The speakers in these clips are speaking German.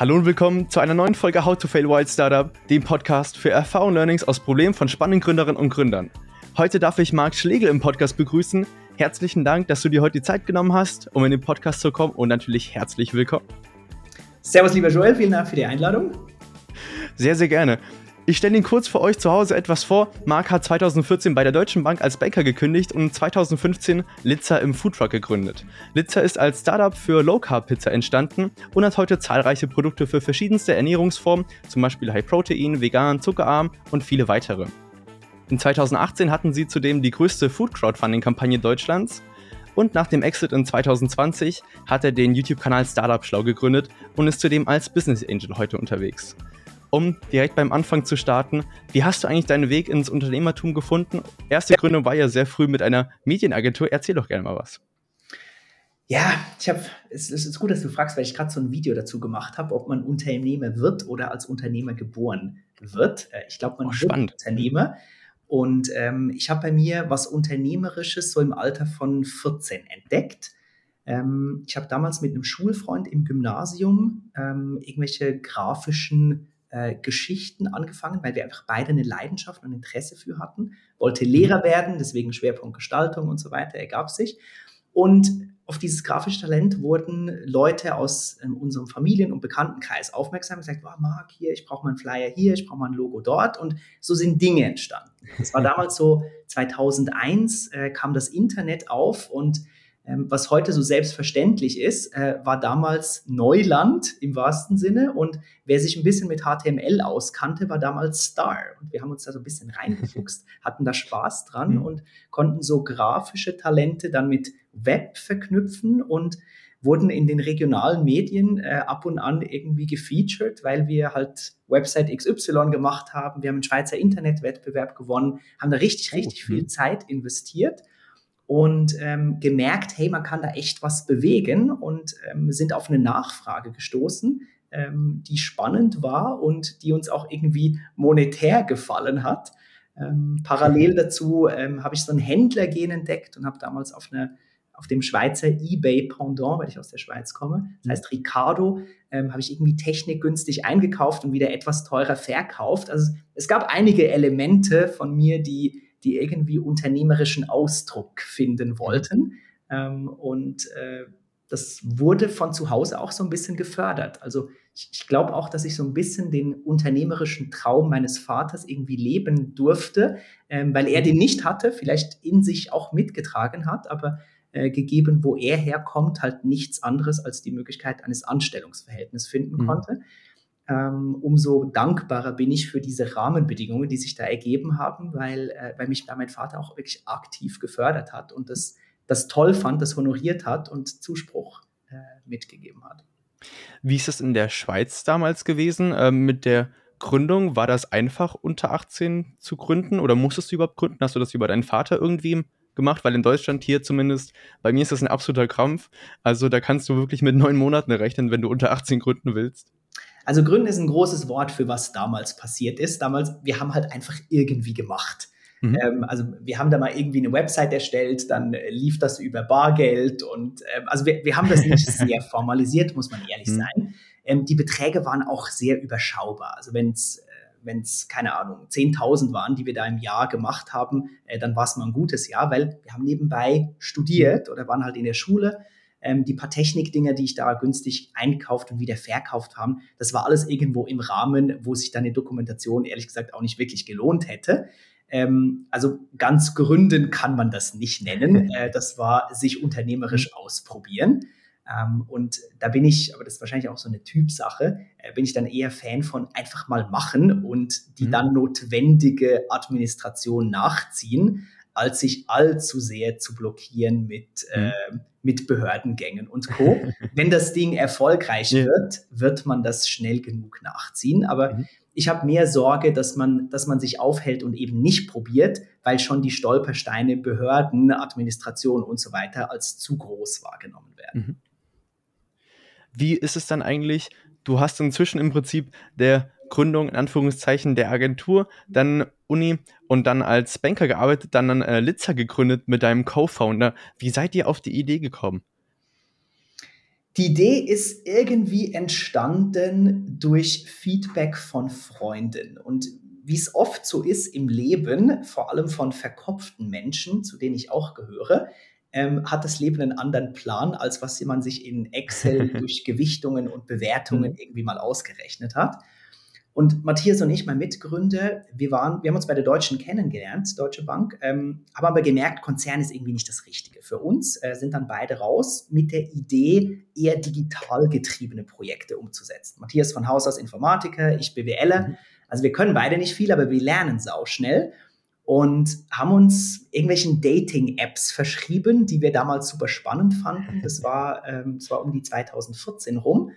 Hallo und willkommen zu einer neuen Folge How to Fail Wild Startup, dem Podcast für Erfahrung Learnings aus Problemen von spannenden Gründerinnen und Gründern. Heute darf ich Marc Schlegel im Podcast begrüßen. Herzlichen Dank, dass du dir heute die Zeit genommen hast, um in den Podcast zu kommen und natürlich herzlich willkommen. Servus, lieber Joel, vielen Dank für die Einladung. Sehr, sehr gerne. Ich stelle Ihnen kurz für euch zu Hause etwas vor. Marc hat 2014 bei der Deutschen Bank als Banker gekündigt und 2015 Litza im Foodtruck gegründet. Litza ist als Startup für Low Carb Pizza entstanden und hat heute zahlreiche Produkte für verschiedenste Ernährungsformen, zum Beispiel High Protein, vegan, zuckerarm und viele weitere. In 2018 hatten sie zudem die größte Food Crowdfunding Kampagne Deutschlands und nach dem Exit in 2020 hat er den YouTube-Kanal Startup Schlau gegründet und ist zudem als Business Angel heute unterwegs um direkt beim Anfang zu starten. Wie hast du eigentlich deinen Weg ins Unternehmertum gefunden? Erste Gründung war ja sehr früh mit einer Medienagentur. Erzähl doch gerne mal was. Ja, ich habe, es, es, ist gut, dass du fragst, weil ich gerade so ein Video dazu gemacht habe, ob man Unternehmer wird oder als Unternehmer geboren wird. Äh, ich glaube, man oh, wird Unternehmer. Und ähm, ich habe bei mir was Unternehmerisches so im Alter von 14 entdeckt. Ähm, ich habe damals mit einem Schulfreund im Gymnasium ähm, irgendwelche grafischen äh, Geschichten angefangen, weil wir einfach beide eine Leidenschaft und Interesse für hatten. Wollte Lehrer mhm. werden, deswegen Schwerpunkt Gestaltung und so weiter ergab sich. Und auf dieses grafische Talent wurden Leute aus ähm, unserem Familien- und Bekanntenkreis aufmerksam und gesagt, oh, Marc, hier, ich brauche mal einen Flyer hier, ich brauche mal ein Logo dort. Und so sind Dinge entstanden. Das war damals so, 2001 äh, kam das Internet auf und was heute so selbstverständlich ist, äh, war damals Neuland im wahrsten Sinne. Und wer sich ein bisschen mit HTML auskannte, war damals Star. Und wir haben uns da so ein bisschen reingefuchst, hatten da Spaß dran mhm. und konnten so grafische Talente dann mit Web verknüpfen und wurden in den regionalen Medien äh, ab und an irgendwie gefeatured, weil wir halt Website XY gemacht haben. Wir haben einen Schweizer Internetwettbewerb gewonnen, haben da richtig, richtig oh, viel Zeit investiert und ähm, gemerkt, hey, man kann da echt was bewegen und ähm, sind auf eine Nachfrage gestoßen, ähm, die spannend war und die uns auch irgendwie monetär gefallen hat. Ähm, parallel dazu ähm, habe ich so ein Händlergehen entdeckt und habe damals auf eine auf dem Schweizer eBay Pendant, weil ich aus der Schweiz komme, das heißt Ricardo, ähm, habe ich irgendwie Technik günstig eingekauft und wieder etwas teurer verkauft. Also es gab einige Elemente von mir, die die irgendwie unternehmerischen Ausdruck finden wollten. Ähm, und äh, das wurde von zu Hause auch so ein bisschen gefördert. Also ich, ich glaube auch, dass ich so ein bisschen den unternehmerischen Traum meines Vaters irgendwie leben durfte, ähm, weil er den nicht hatte, vielleicht in sich auch mitgetragen hat, aber äh, gegeben, wo er herkommt, halt nichts anderes als die Möglichkeit eines Anstellungsverhältnisses finden mhm. konnte umso dankbarer bin ich für diese Rahmenbedingungen, die sich da ergeben haben, weil, äh, weil mich da mein Vater auch wirklich aktiv gefördert hat und das, das toll fand, das honoriert hat und Zuspruch äh, mitgegeben hat. Wie ist es in der Schweiz damals gewesen ähm, mit der Gründung? War das einfach unter 18 zu gründen oder musstest du überhaupt gründen? Hast du das über deinen Vater irgendwie gemacht? Weil in Deutschland hier zumindest, bei mir ist das ein absoluter Krampf. Also da kannst du wirklich mit neun Monaten rechnen, wenn du unter 18 gründen willst. Also Gründen ist ein großes Wort für was damals passiert ist. Damals, wir haben halt einfach irgendwie gemacht. Mhm. Ähm, also wir haben da mal irgendwie eine Website erstellt, dann lief das über Bargeld und ähm, also wir, wir haben das nicht sehr formalisiert, muss man ehrlich mhm. sein. Ähm, die Beträge waren auch sehr überschaubar. Also wenn es äh, wenn es, keine Ahnung, 10.000 waren, die wir da im Jahr gemacht haben, äh, dann war es mal ein gutes Jahr, weil wir haben nebenbei studiert oder waren halt in der Schule ähm, die paar Technikdinger, die ich da günstig einkauft und wieder verkauft haben, das war alles irgendwo im Rahmen, wo sich dann die Dokumentation ehrlich gesagt auch nicht wirklich gelohnt hätte. Ähm, also ganz gründen kann man das nicht nennen. Äh, das war sich unternehmerisch mhm. ausprobieren. Ähm, und da bin ich, aber das ist wahrscheinlich auch so eine Typsache, äh, bin ich dann eher Fan von einfach mal machen und die mhm. dann notwendige Administration nachziehen, als sich allzu sehr zu blockieren mit, mhm. äh, mit Behördengängen und Co. Wenn das Ding erfolgreich ja. wird, wird man das schnell genug nachziehen. Aber mhm. ich habe mehr Sorge, dass man, dass man sich aufhält und eben nicht probiert, weil schon die Stolpersteine, Behörden, Administration und so weiter als zu groß wahrgenommen werden. Mhm. Wie ist es dann eigentlich? Du hast inzwischen im Prinzip der Gründung in Anführungszeichen der Agentur, dann Uni und dann als Banker gearbeitet, dann, äh, Litzer gegründet mit deinem Co-Founder. Wie seid ihr auf die Idee gekommen? Die Idee ist irgendwie entstanden durch Feedback von Freunden. Und wie es oft so ist im Leben, vor allem von verkopften Menschen, zu denen ich auch gehöre, ähm, hat das Leben einen anderen Plan, als was man sich in Excel durch Gewichtungen und Bewertungen mhm. irgendwie mal ausgerechnet hat. Und Matthias und ich, mein Mitgründer, wir waren, wir haben uns bei der Deutschen kennengelernt, Deutsche Bank, ähm, haben aber gemerkt, Konzern ist irgendwie nicht das Richtige für uns, äh, sind dann beide raus mit der Idee, eher digital getriebene Projekte umzusetzen. Matthias von Haus aus Informatiker, ich BWLer. Mhm. Also wir können beide nicht viel, aber wir lernen sau schnell und haben uns irgendwelchen Dating-Apps verschrieben, die wir damals super spannend fanden. Das war, ähm, das war um die 2014 rum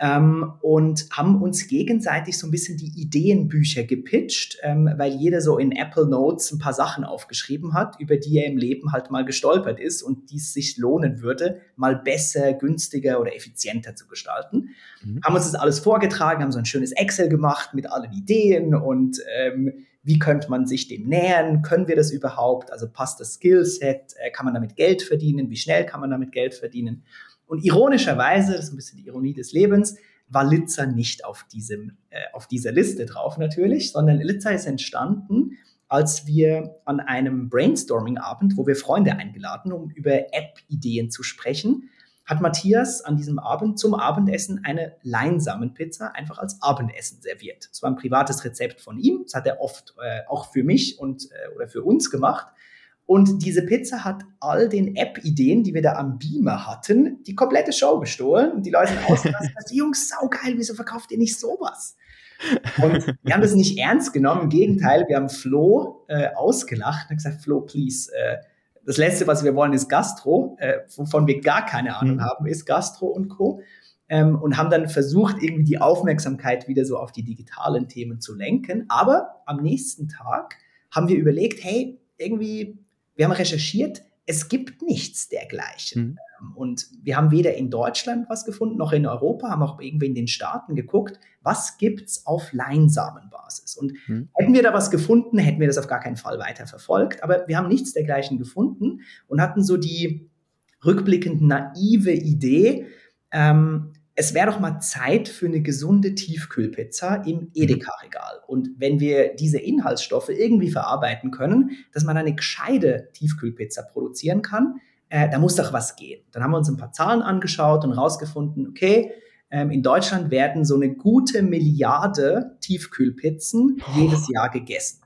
ähm, und haben uns gegenseitig so ein bisschen die Ideenbücher gepitcht, ähm, weil jeder so in Apple Notes ein paar Sachen aufgeschrieben hat, über die er im Leben halt mal gestolpert ist und die es sich lohnen würde, mal besser, günstiger oder effizienter zu gestalten. Mhm. Haben uns das alles vorgetragen, haben so ein schönes Excel gemacht mit allen Ideen und ähm, wie könnte man sich dem nähern? Können wir das überhaupt? Also passt das Skillset? Äh, kann man damit Geld verdienen? Wie schnell kann man damit Geld verdienen? Und ironischerweise, das ist ein bisschen die Ironie des Lebens, war Litzer nicht auf, diesem, äh, auf dieser Liste drauf natürlich, sondern Litzer ist entstanden, als wir an einem Brainstorming-Abend, wo wir Freunde eingeladen, um über App-Ideen zu sprechen, hat Matthias an diesem Abend zum Abendessen eine Leinsamenpizza einfach als Abendessen serviert. Es war ein privates Rezept von ihm. Das hat er oft äh, auch für mich und äh, oder für uns gemacht. Und diese Pizza hat all den App-Ideen, die wir da am Beamer hatten, die komplette Show gestohlen. Und die Leute sind ausgerastet. die Jungs, saugeil, wieso verkauft ihr nicht sowas? Und wir haben das nicht ernst genommen. Im Gegenteil, wir haben Flo äh, ausgelacht und gesagt, Flo, please, äh, das Letzte, was wir wollen, ist Gastro, äh, wovon wir gar keine Ahnung mhm. haben, ist Gastro und Co. Ähm, und haben dann versucht, irgendwie die Aufmerksamkeit wieder so auf die digitalen Themen zu lenken. Aber am nächsten Tag haben wir überlegt, hey, irgendwie wir haben recherchiert, es gibt nichts dergleichen. Mhm. Ähm, und wir haben weder in Deutschland was gefunden, noch in Europa, haben auch irgendwie in den Staaten geguckt, was gibt es auf Leinsamenbasis. Und mhm. hätten wir da was gefunden, hätten wir das auf gar keinen Fall weiter verfolgt. Aber wir haben nichts dergleichen gefunden und hatten so die rückblickend naive Idee, ähm, es wäre doch mal Zeit für eine gesunde Tiefkühlpizza im mhm. Edeka-Regal. Und wenn wir diese Inhaltsstoffe irgendwie verarbeiten können, dass man eine gescheite Tiefkühlpizza produzieren kann, äh, da muss doch was gehen. Dann haben wir uns ein paar Zahlen angeschaut und rausgefunden, okay, ähm, in Deutschland werden so eine gute Milliarde Tiefkühlpizzen jedes Jahr gegessen.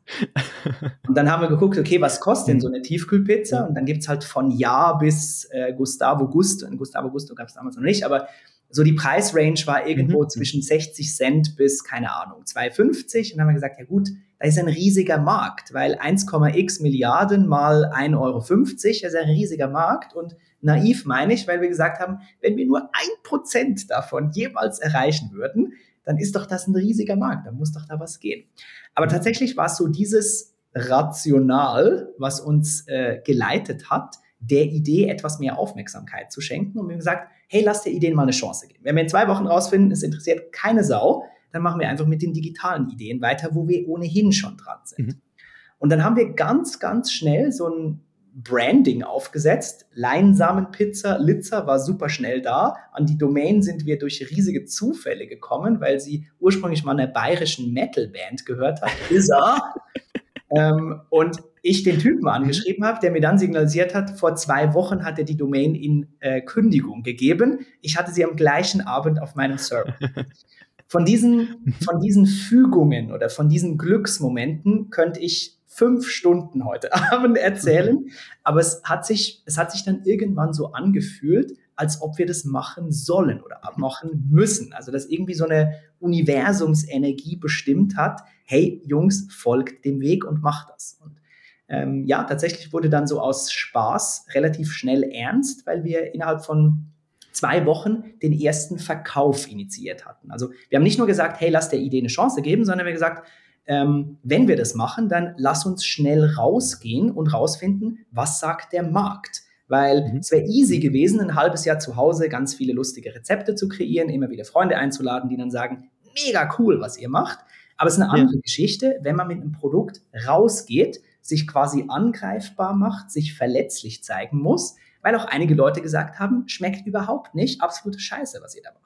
Und dann haben wir geguckt, okay, was kostet denn so eine Tiefkühlpizza? Und dann gibt es halt von Jahr bis äh, Gustavo Gusto. Gustavo Gusto gab es damals noch nicht, aber so die Preisrange war irgendwo mhm. zwischen 60 Cent bis, keine Ahnung, 2,50. Und dann haben wir gesagt, ja gut, da ist ein riesiger Markt, weil 1,x Milliarden mal 1,50 Euro ist ein riesiger Markt. Und naiv meine ich, weil wir gesagt haben, wenn wir nur ein Prozent davon jemals erreichen würden, dann ist doch das ein riesiger Markt, dann muss doch da was gehen. Aber tatsächlich war es so dieses Rational, was uns äh, geleitet hat, der Idee etwas mehr Aufmerksamkeit zu schenken. Und wir haben gesagt, hey, lass der Idee mal eine Chance geben. Wenn wir in zwei Wochen rausfinden, es interessiert keine Sau, dann machen wir einfach mit den digitalen Ideen weiter, wo wir ohnehin schon dran sind. Mhm. Und dann haben wir ganz, ganz schnell so ein Branding aufgesetzt. Leinsamenpizza, Litzer war super schnell da. An die Domain sind wir durch riesige Zufälle gekommen, weil sie ursprünglich mal einer bayerischen Metalband gehört hat. Ähm, und ich den Typen mhm. angeschrieben habe, der mir dann signalisiert hat, vor zwei Wochen hat er die Domain in äh, Kündigung gegeben. Ich hatte sie am gleichen Abend auf meinem Server. Von diesen, von diesen Fügungen oder von diesen Glücksmomenten könnte ich fünf Stunden heute Abend erzählen, mhm. aber es hat sich, es hat sich dann irgendwann so angefühlt, als ob wir das machen sollen oder machen müssen. Also dass irgendwie so eine Universumsenergie bestimmt hat, hey Jungs, folgt dem Weg und macht das. Und ähm, ja, tatsächlich wurde dann so aus Spaß relativ schnell ernst, weil wir innerhalb von zwei Wochen den ersten Verkauf initiiert hatten. Also wir haben nicht nur gesagt, hey, lass der Idee eine Chance geben, sondern wir haben gesagt, ähm, wenn wir das machen, dann lass uns schnell rausgehen und rausfinden, was sagt der Markt. Weil mhm. es wäre easy gewesen, ein halbes Jahr zu Hause ganz viele lustige Rezepte zu kreieren, immer wieder Freunde einzuladen, die dann sagen, mega cool, was ihr macht. Aber es ist eine andere ja. Geschichte, wenn man mit einem Produkt rausgeht sich quasi angreifbar macht, sich verletzlich zeigen muss, weil auch einige Leute gesagt haben, schmeckt überhaupt nicht, absolute Scheiße, was ihr da macht.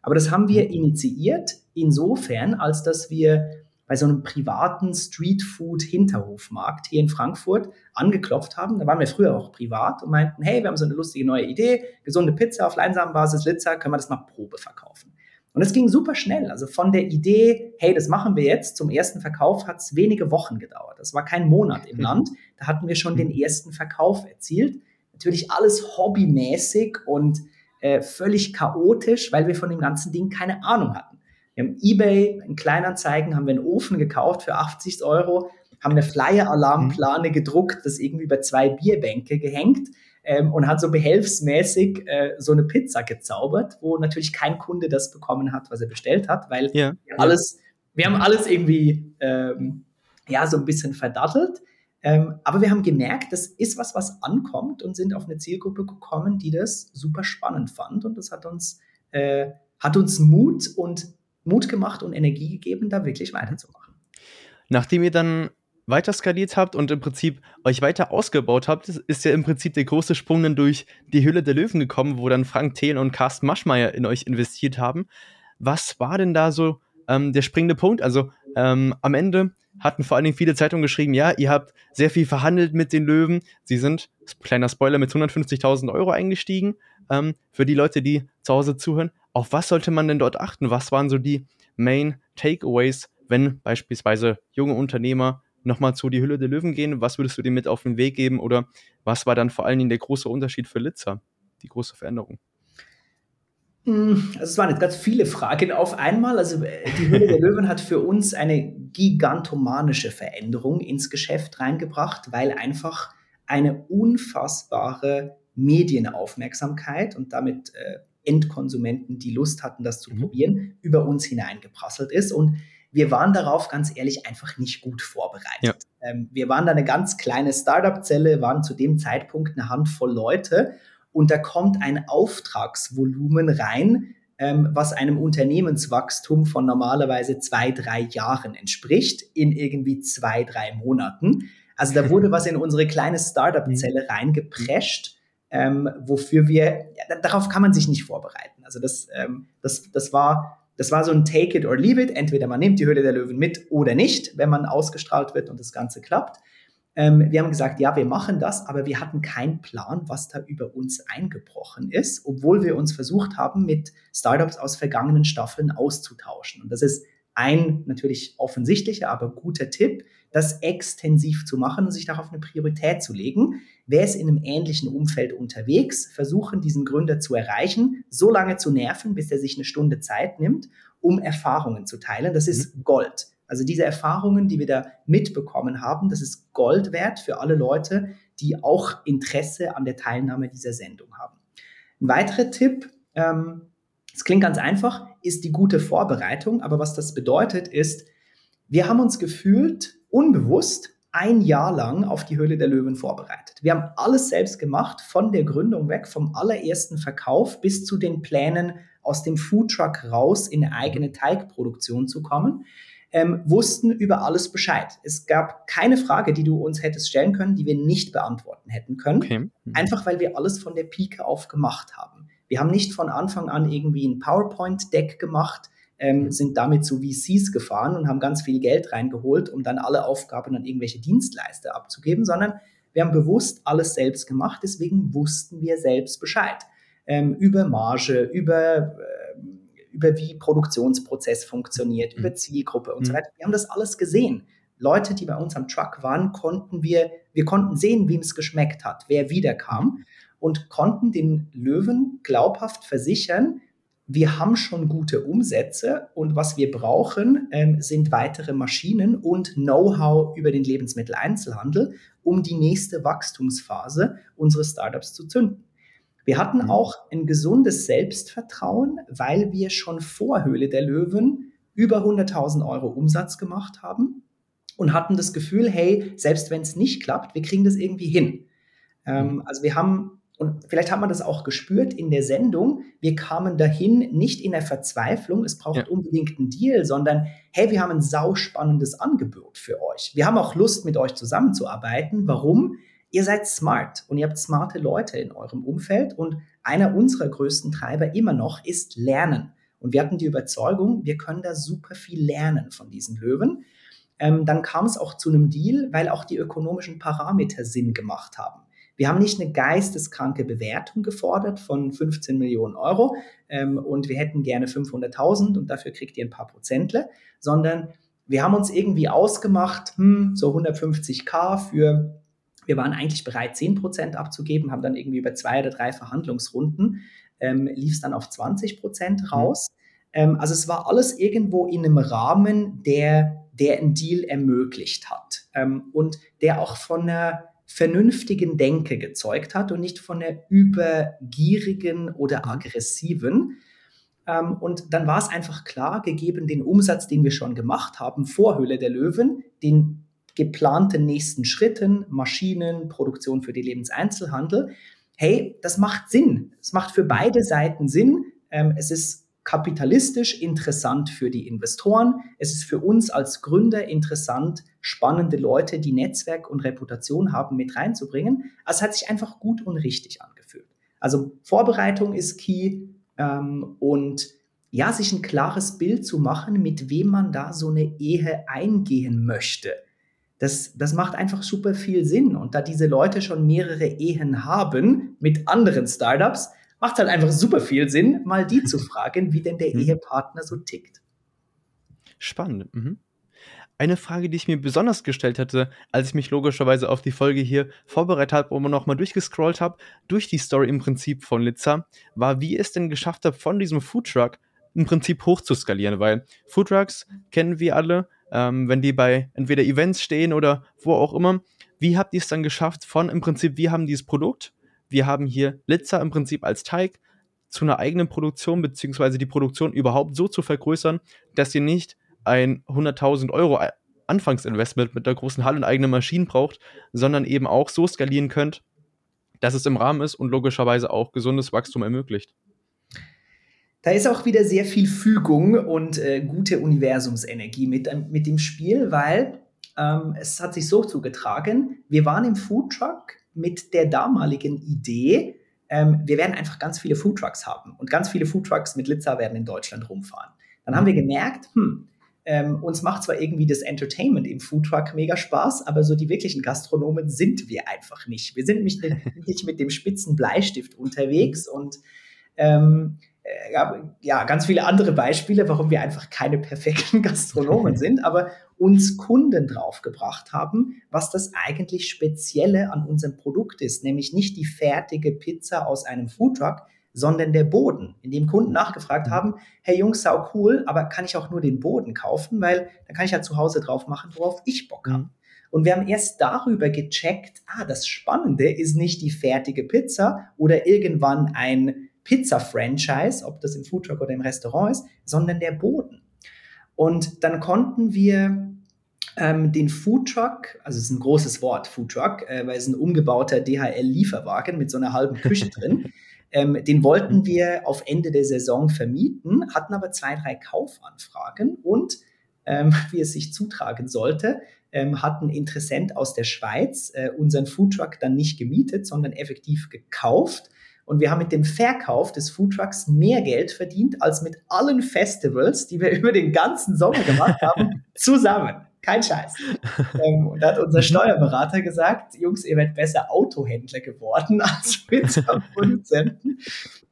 Aber das haben wir initiiert insofern, als dass wir bei so einem privaten Streetfood-Hinterhofmarkt hier in Frankfurt angeklopft haben. Da waren wir früher auch privat und meinten, hey, wir haben so eine lustige neue Idee, gesunde Pizza auf Leinsamenbasis, Litzer, können wir das mal Probe verkaufen. Und es ging super schnell. Also von der Idee, hey, das machen wir jetzt, zum ersten Verkauf hat es wenige Wochen gedauert. Das war kein Monat im Land. Da hatten wir schon den ersten Verkauf erzielt. Natürlich alles hobbymäßig und äh, völlig chaotisch, weil wir von dem ganzen Ding keine Ahnung hatten. Wir haben eBay, in Kleinanzeigen, haben wir einen Ofen gekauft für 80 Euro, haben eine Flyer-Alarmplane mhm. gedruckt, das irgendwie über zwei Bierbänke gehängt ähm, und hat so behelfsmäßig äh, so eine Pizza gezaubert, wo natürlich kein Kunde das bekommen hat, was er bestellt hat, weil ja. wir alles, wir haben alles irgendwie ähm, ja so ein bisschen verdattelt. Ähm, aber wir haben gemerkt, das ist was, was ankommt und sind auf eine Zielgruppe gekommen, die das super spannend fand und das hat uns äh, hat uns Mut und Mut gemacht und Energie gegeben, da wirklich weiterzumachen. Nachdem ihr dann weiter skaliert habt und im Prinzip euch weiter ausgebaut habt, ist ja im Prinzip der große Sprung dann durch die Hülle der Löwen gekommen, wo dann Frank Thelen und Carsten Maschmeyer in euch investiert haben. Was war denn da so ähm, der springende Punkt? Also ähm, am Ende hatten vor allen Dingen viele Zeitungen geschrieben, ja, ihr habt sehr viel verhandelt mit den Löwen. Sie sind, kleiner Spoiler, mit 150.000 Euro eingestiegen. Ähm, für die Leute, die zu Hause zuhören, auf was sollte man denn dort achten? Was waren so die Main Takeaways, wenn beispielsweise junge Unternehmer nochmal zu die Hülle der Löwen gehen? Was würdest du dir mit auf den Weg geben? Oder was war dann vor allen Dingen der große Unterschied für Litzer, die große Veränderung? Hm, also es waren jetzt ganz viele Fragen auf einmal. Also äh, die Hülle der Löwen hat für uns eine gigantomanische Veränderung ins Geschäft reingebracht, weil einfach eine unfassbare Medienaufmerksamkeit und damit äh, Endkonsumenten, die Lust hatten, das zu mhm. probieren, über uns hineingeprasselt ist. Und wir waren darauf ganz ehrlich einfach nicht gut vorbereitet. Ja. Ähm, wir waren da eine ganz kleine Startup-Zelle, waren zu dem Zeitpunkt eine Handvoll Leute und da kommt ein Auftragsvolumen rein, ähm, was einem Unternehmenswachstum von normalerweise zwei, drei Jahren entspricht, in irgendwie zwei, drei Monaten. Also da wurde was in unsere kleine Startup-Zelle mhm. reingeprescht ähm, wofür wir, ja, darauf kann man sich nicht vorbereiten. Also das, ähm, das, das, war, das war so ein Take it or leave it. Entweder man nimmt die Höhle der Löwen mit oder nicht, wenn man ausgestrahlt wird und das Ganze klappt. Ähm, wir haben gesagt, ja, wir machen das, aber wir hatten keinen Plan, was da über uns eingebrochen ist, obwohl wir uns versucht haben, mit Startups aus vergangenen Staffeln auszutauschen. Und das ist ein natürlich offensichtlicher, aber guter Tipp, das extensiv zu machen und sich darauf eine Priorität zu legen. Wer ist in einem ähnlichen Umfeld unterwegs, versuchen diesen Gründer zu erreichen, so lange zu nerven, bis er sich eine Stunde Zeit nimmt, um Erfahrungen zu teilen. Das ist mhm. Gold. Also diese Erfahrungen, die wir da mitbekommen haben, das ist Gold wert für alle Leute, die auch Interesse an der Teilnahme dieser Sendung haben. Ein weiterer Tipp, ähm, es klingt ganz einfach, ist die gute Vorbereitung. Aber was das bedeutet, ist, wir haben uns gefühlt unbewusst ein Jahr lang auf die Höhle der Löwen vorbereitet. Wir haben alles selbst gemacht, von der Gründung weg, vom allerersten Verkauf bis zu den Plänen, aus dem Foodtruck raus in eine eigene Teigproduktion zu kommen. Ähm, wussten über alles Bescheid. Es gab keine Frage, die du uns hättest stellen können, die wir nicht beantworten hätten können. Okay. Mhm. Einfach weil wir alles von der Pike auf gemacht haben. Wir haben nicht von Anfang an irgendwie ein PowerPoint-Deck gemacht, ähm, mhm. sind damit zu VCs gefahren und haben ganz viel Geld reingeholt, um dann alle Aufgaben an irgendwelche Dienstleister abzugeben, sondern wir haben bewusst alles selbst gemacht, deswegen wussten wir selbst Bescheid. Ähm, über Marge, über, äh, über wie Produktionsprozess funktioniert, mhm. über Zielgruppe und mhm. so weiter. Wir haben das alles gesehen. Leute, die bei uns am Truck waren, konnten wir, wir konnten sehen, wem es geschmeckt hat, wer wiederkam und konnten den Löwen glaubhaft versichern, wir haben schon gute Umsätze und was wir brauchen, ähm, sind weitere Maschinen und Know-how über den Lebensmitteleinzelhandel, um die nächste Wachstumsphase unseres Startups zu zünden. Wir hatten mhm. auch ein gesundes Selbstvertrauen, weil wir schon vor Höhle der Löwen über 100.000 Euro Umsatz gemacht haben und hatten das Gefühl, hey, selbst wenn es nicht klappt, wir kriegen das irgendwie hin. Ähm, mhm. also wir haben und vielleicht hat man das auch gespürt in der Sendung. Wir kamen dahin nicht in der Verzweiflung, es braucht ja. unbedingt einen Deal, sondern hey, wir haben ein sauspannendes Angebot für euch. Wir haben auch Lust, mit euch zusammenzuarbeiten. Warum? ihr seid smart und ihr habt smarte Leute in eurem Umfeld und einer unserer größten Treiber immer noch ist Lernen. Und wir hatten die Überzeugung, wir können da super viel lernen von diesen Löwen. Ähm, dann kam es auch zu einem Deal, weil auch die ökonomischen Parameter Sinn gemacht haben. Wir haben nicht eine geisteskranke Bewertung gefordert von 15 Millionen Euro ähm, und wir hätten gerne 500.000 und dafür kriegt ihr ein paar Prozentle, sondern wir haben uns irgendwie ausgemacht, hm, so 150k für, wir waren eigentlich bereit, 10% abzugeben, haben dann irgendwie über zwei oder drei Verhandlungsrunden, ähm, lief es dann auf 20% mhm. raus. Ähm, also es war alles irgendwo in einem Rahmen, der, der einen Deal ermöglicht hat ähm, und der auch von einer vernünftigen Denke gezeugt hat und nicht von der übergierigen oder aggressiven. Ähm, und dann war es einfach klar, gegeben den Umsatz, den wir schon gemacht haben vor Höhle der Löwen, den geplanten nächsten Schritten, Maschinen, Produktion für den Lebenseinzelhandel, hey, das macht Sinn. Es macht für beide Seiten Sinn. Ähm, es ist kapitalistisch interessant für die Investoren. Es ist für uns als Gründer interessant, spannende Leute, die Netzwerk und Reputation haben, mit reinzubringen. Also es hat sich einfach gut und richtig angefühlt. Also Vorbereitung ist key ähm, und ja, sich ein klares Bild zu machen, mit wem man da so eine Ehe eingehen möchte. Das, das macht einfach super viel Sinn. Und da diese Leute schon mehrere Ehen haben mit anderen Startups, macht halt einfach super viel Sinn, mal die zu fragen, wie denn der mhm. Ehepartner so tickt. Spannend. Mhm. Eine Frage, die ich mir besonders gestellt hatte, als ich mich logischerweise auf die Folge hier vorbereitet habe und nochmal durchgescrollt habe, durch die Story im Prinzip von Litza, war, wie es denn geschafft hat, von diesem Foodtruck im Prinzip hoch zu skalieren, weil Foodtrucks kennen wir alle, ähm, wenn die bei entweder Events stehen oder wo auch immer. Wie habt ihr es dann geschafft, von im Prinzip, wir haben dieses Produkt, wir haben hier Litzer im Prinzip als Teig zu einer eigenen Produktion, beziehungsweise die Produktion überhaupt so zu vergrößern, dass ihr nicht ein 100.000 Euro Anfangsinvestment mit einer großen Halle und eigenen Maschinen braucht, sondern eben auch so skalieren könnt, dass es im Rahmen ist und logischerweise auch gesundes Wachstum ermöglicht. Da ist auch wieder sehr viel Fügung und äh, gute Universumsenergie mit, mit dem Spiel, weil ähm, es hat sich so zugetragen, wir waren im Foodtruck mit der damaligen Idee, ähm, wir werden einfach ganz viele Foodtrucks haben und ganz viele Foodtrucks mit Litza werden in Deutschland rumfahren. Dann haben wir gemerkt, hm, ähm, uns macht zwar irgendwie das Entertainment im Foodtruck mega Spaß, aber so die wirklichen Gastronomen sind wir einfach nicht. Wir sind nicht, nicht mit dem spitzen Bleistift unterwegs und ähm, äh, ja, ganz viele andere Beispiele, warum wir einfach keine perfekten Gastronomen sind, aber uns Kunden draufgebracht haben, was das eigentlich Spezielle an unserem Produkt ist, nämlich nicht die fertige Pizza aus einem Foodtruck, sondern der Boden, in dem Kunden nachgefragt mhm. haben, hey Jungs, sau cool, aber kann ich auch nur den Boden kaufen, weil dann kann ich ja zu Hause drauf machen, worauf ich Bock habe. Mhm. Und wir haben erst darüber gecheckt, ah, das Spannende ist nicht die fertige Pizza oder irgendwann ein Pizza-Franchise, ob das im Foodtruck oder im Restaurant ist, sondern der Boden. Und dann konnten wir ähm, den Foodtruck, also es ist ein großes Wort, Foodtruck, äh, weil es ein umgebauter DHL-Lieferwagen mit so einer halben Küche drin. Ähm, den wollten wir auf Ende der Saison vermieten, hatten aber zwei, drei Kaufanfragen und ähm, wie es sich zutragen sollte, ähm, hat ein Interessent aus der Schweiz äh, unseren Foodtruck dann nicht gemietet, sondern effektiv gekauft und wir haben mit dem Verkauf des Foodtrucks mehr Geld verdient als mit allen Festivals, die wir über den ganzen Sommer gemacht haben, zusammen. Kein Scheiß. ähm, und da hat unser Steuerberater gesagt, Jungs, ihr werdet besser Autohändler geworden als Pizzaproduzenten.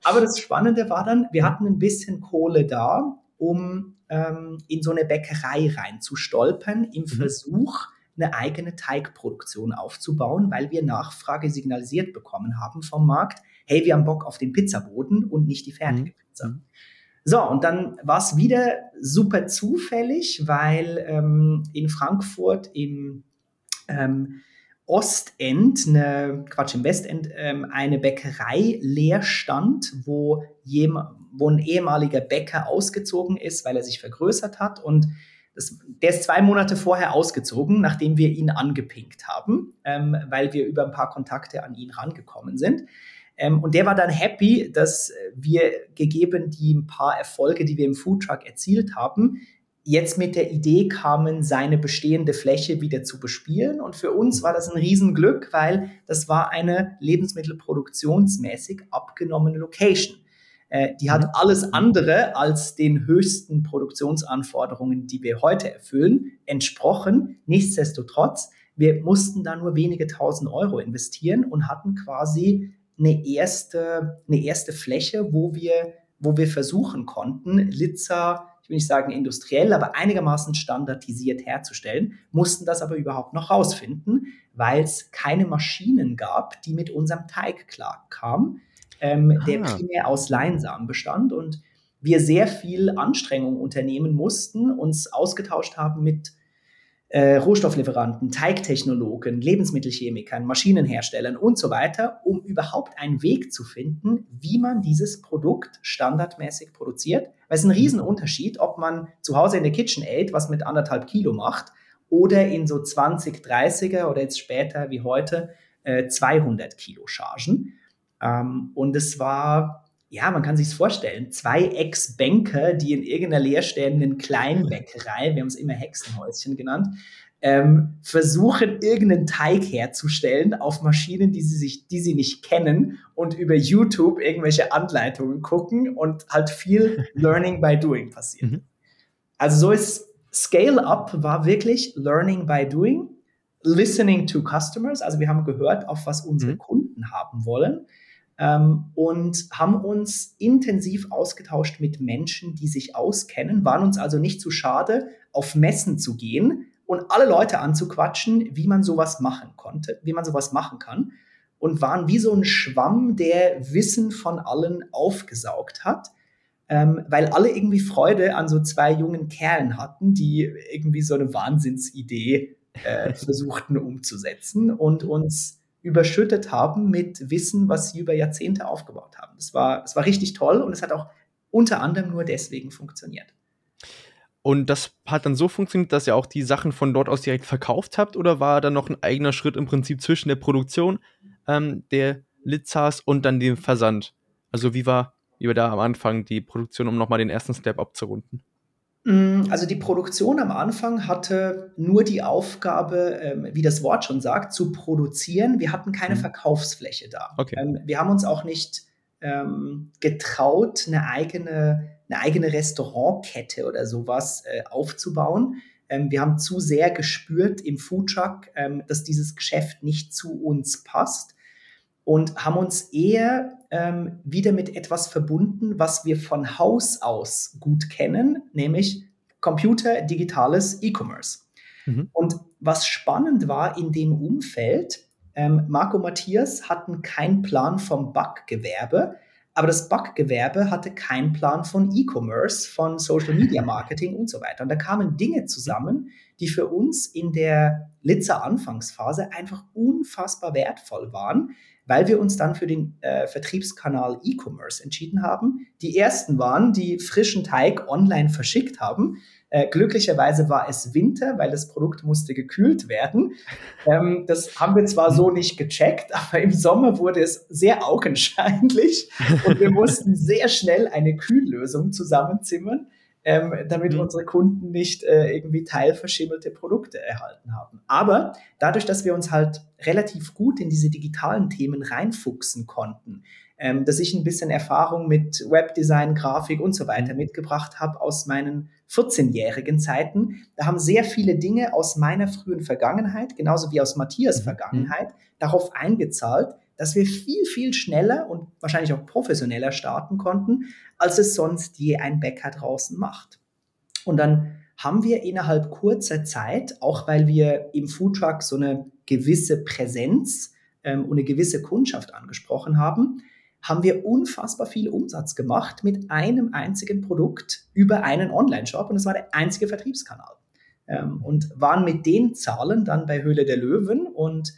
Aber das Spannende war dann, wir hatten ein bisschen Kohle da, um ähm, in so eine Bäckerei reinzustolpern, im mhm. Versuch, eine eigene Teigproduktion aufzubauen, weil wir Nachfrage signalisiert bekommen haben vom Markt hey, wir haben Bock auf den Pizzaboden und nicht die fertige mhm. Pizza. Mhm. So, und dann war es wieder super zufällig, weil ähm, in Frankfurt im ähm, Ostend, eine, Quatsch, im Westend, ähm, eine Bäckerei leer stand, wo, wo ein ehemaliger Bäcker ausgezogen ist, weil er sich vergrößert hat. Und das, der ist zwei Monate vorher ausgezogen, nachdem wir ihn angepinkt haben, ähm, weil wir über ein paar Kontakte an ihn rangekommen sind. Ähm, und der war dann happy, dass wir gegeben die ein paar Erfolge, die wir im Foodtruck erzielt haben, jetzt mit der Idee kamen, seine bestehende Fläche wieder zu bespielen. Und für uns war das ein Riesenglück, weil das war eine lebensmittelproduktionsmäßig abgenommene Location. Äh, die hat mhm. alles andere als den höchsten Produktionsanforderungen, die wir heute erfüllen, entsprochen. Nichtsdestotrotz, wir mussten da nur wenige tausend Euro investieren und hatten quasi eine erste, eine erste Fläche, wo wir, wo wir versuchen konnten, Litzer will nicht sagen industriell, aber einigermaßen standardisiert herzustellen, mussten das aber überhaupt noch rausfinden, weil es keine Maschinen gab, die mit unserem Teig klarkamen, ähm, ah. der primär aus Leinsamen bestand und wir sehr viel Anstrengung unternehmen mussten, uns ausgetauscht haben mit äh, Rohstofflieferanten, Teigtechnologen, Lebensmittelchemikern, Maschinenherstellern und so weiter, um überhaupt einen Weg zu finden, wie man dieses Produkt standardmäßig produziert. Weil es ist ein Riesenunterschied, ob man zu Hause in der KitchenAid was mit anderthalb Kilo macht oder in so 20, 30er oder jetzt später wie heute äh, 200 Kilo Chargen. Ähm, und es war ja, man kann sich vorstellen, zwei Ex-Banker, die in irgendeiner leerstehenden Kleinbäckerei, wir haben es immer Hexenhäuschen genannt, ähm, versuchen, irgendeinen Teig herzustellen auf Maschinen, die sie, sich, die sie nicht kennen und über YouTube irgendwelche Anleitungen gucken und halt viel Learning by Doing passiert. Mhm. Also so ist Scale-Up war wirklich Learning by Doing, Listening to Customers, also wir haben gehört, auf was unsere mhm. Kunden haben wollen ähm, und haben uns intensiv ausgetauscht mit Menschen, die sich auskennen, waren uns also nicht zu schade, auf Messen zu gehen und alle Leute anzuquatschen, wie man sowas machen konnte, wie man sowas machen kann und waren wie so ein Schwamm, der Wissen von allen aufgesaugt hat. Ähm, weil alle irgendwie Freude an so zwei jungen Kerlen hatten, die irgendwie so eine Wahnsinnsidee äh, versuchten umzusetzen und uns überschüttet haben mit Wissen, was sie über Jahrzehnte aufgebaut haben. Das war, das war richtig toll und es hat auch unter anderem nur deswegen funktioniert. Und das hat dann so funktioniert, dass ihr auch die Sachen von dort aus direkt verkauft habt oder war da noch ein eigener Schritt im Prinzip zwischen der Produktion ähm, der Litzas und dann dem Versand? Also wie war, wie war da am Anfang die Produktion, um nochmal den ersten Step abzurunden? Mm, also die Produktion am Anfang hatte nur die Aufgabe, ähm, wie das Wort schon sagt, zu produzieren. Wir hatten keine mhm. Verkaufsfläche da. Okay. Ähm, wir haben uns auch nicht ähm, getraut, eine eigene, eine eigene Restaurantkette oder sowas äh, aufzubauen. Wir haben zu sehr gespürt im Foodtruck, dass dieses Geschäft nicht zu uns passt und haben uns eher ähm, wieder mit etwas verbunden, was wir von Haus aus gut kennen, nämlich Computer, digitales E-Commerce. Mhm. Und was spannend war in dem Umfeld, ähm, Marco Matthias hatten keinen Plan vom Backgewerbe, aber das Backgewerbe hatte keinen Plan von E-Commerce, von Social Media Marketing und so weiter. Und da kamen Dinge zusammen, die für uns in der Litzer Anfangsphase einfach unfassbar wertvoll waren, weil wir uns dann für den äh, Vertriebskanal E-Commerce entschieden haben. Die ersten waren, die frischen Teig online verschickt haben. Äh, glücklicherweise war es Winter, weil das Produkt musste gekühlt werden. Ähm, das haben wir zwar so nicht gecheckt, aber im Sommer wurde es sehr augenscheinlich und wir mussten sehr schnell eine Kühllösung zusammenzimmern ähm, damit mhm. unsere Kunden nicht äh, irgendwie teilverschimmelte Produkte erhalten haben. Aber dadurch, dass wir uns halt relativ gut in diese digitalen Themen reinfuchsen konnten, ähm, dass ich ein bisschen Erfahrung mit Webdesign, Grafik und so weiter mitgebracht habe aus meinen 14-jährigen Zeiten. Da haben sehr viele Dinge aus meiner frühen Vergangenheit, genauso wie aus Matthias mhm. Vergangenheit, darauf eingezahlt, dass wir viel, viel schneller und wahrscheinlich auch professioneller starten konnten, als es sonst je ein Bäcker draußen macht. Und dann haben wir innerhalb kurzer Zeit, auch weil wir im Foodtruck so eine gewisse Präsenz ähm, und eine gewisse Kundschaft angesprochen haben, haben wir unfassbar viel Umsatz gemacht mit einem einzigen Produkt über einen Online-Shop und es war der einzige Vertriebskanal. Ähm, und waren mit den Zahlen dann bei Höhle der Löwen und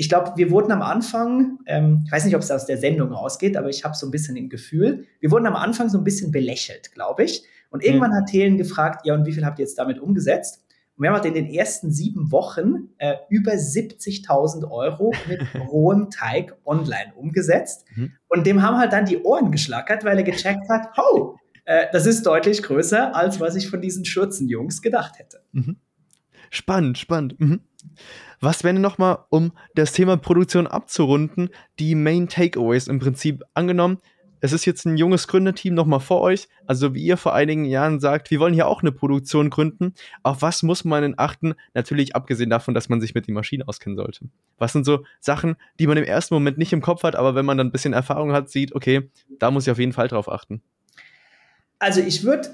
ich glaube, wir wurden am Anfang, ähm, ich weiß nicht, ob es aus der Sendung rausgeht, aber ich habe so ein bisschen ein Gefühl, wir wurden am Anfang so ein bisschen belächelt, glaube ich. Und irgendwann mhm. hat Thelen gefragt, ja, und wie viel habt ihr jetzt damit umgesetzt? Und wir haben halt in den ersten sieben Wochen äh, über 70.000 Euro mit rohem Teig online umgesetzt. Mhm. Und dem haben halt dann die Ohren geschlackert, weil er gecheckt hat, oh, äh, das ist deutlich größer, als was ich von diesen Schürzenjungs gedacht hätte. Mhm. Spannend, spannend. Mhm. Was wären nochmal, um das Thema Produktion abzurunden, die Main Takeaways im Prinzip angenommen? Es ist jetzt ein junges Gründerteam nochmal vor euch. Also wie ihr vor einigen Jahren sagt, wir wollen hier auch eine Produktion gründen. Auf was muss man denn achten? Natürlich abgesehen davon, dass man sich mit den Maschinen auskennen sollte. Was sind so Sachen, die man im ersten Moment nicht im Kopf hat, aber wenn man dann ein bisschen Erfahrung hat, sieht, okay, da muss ich auf jeden Fall drauf achten. Also ich würde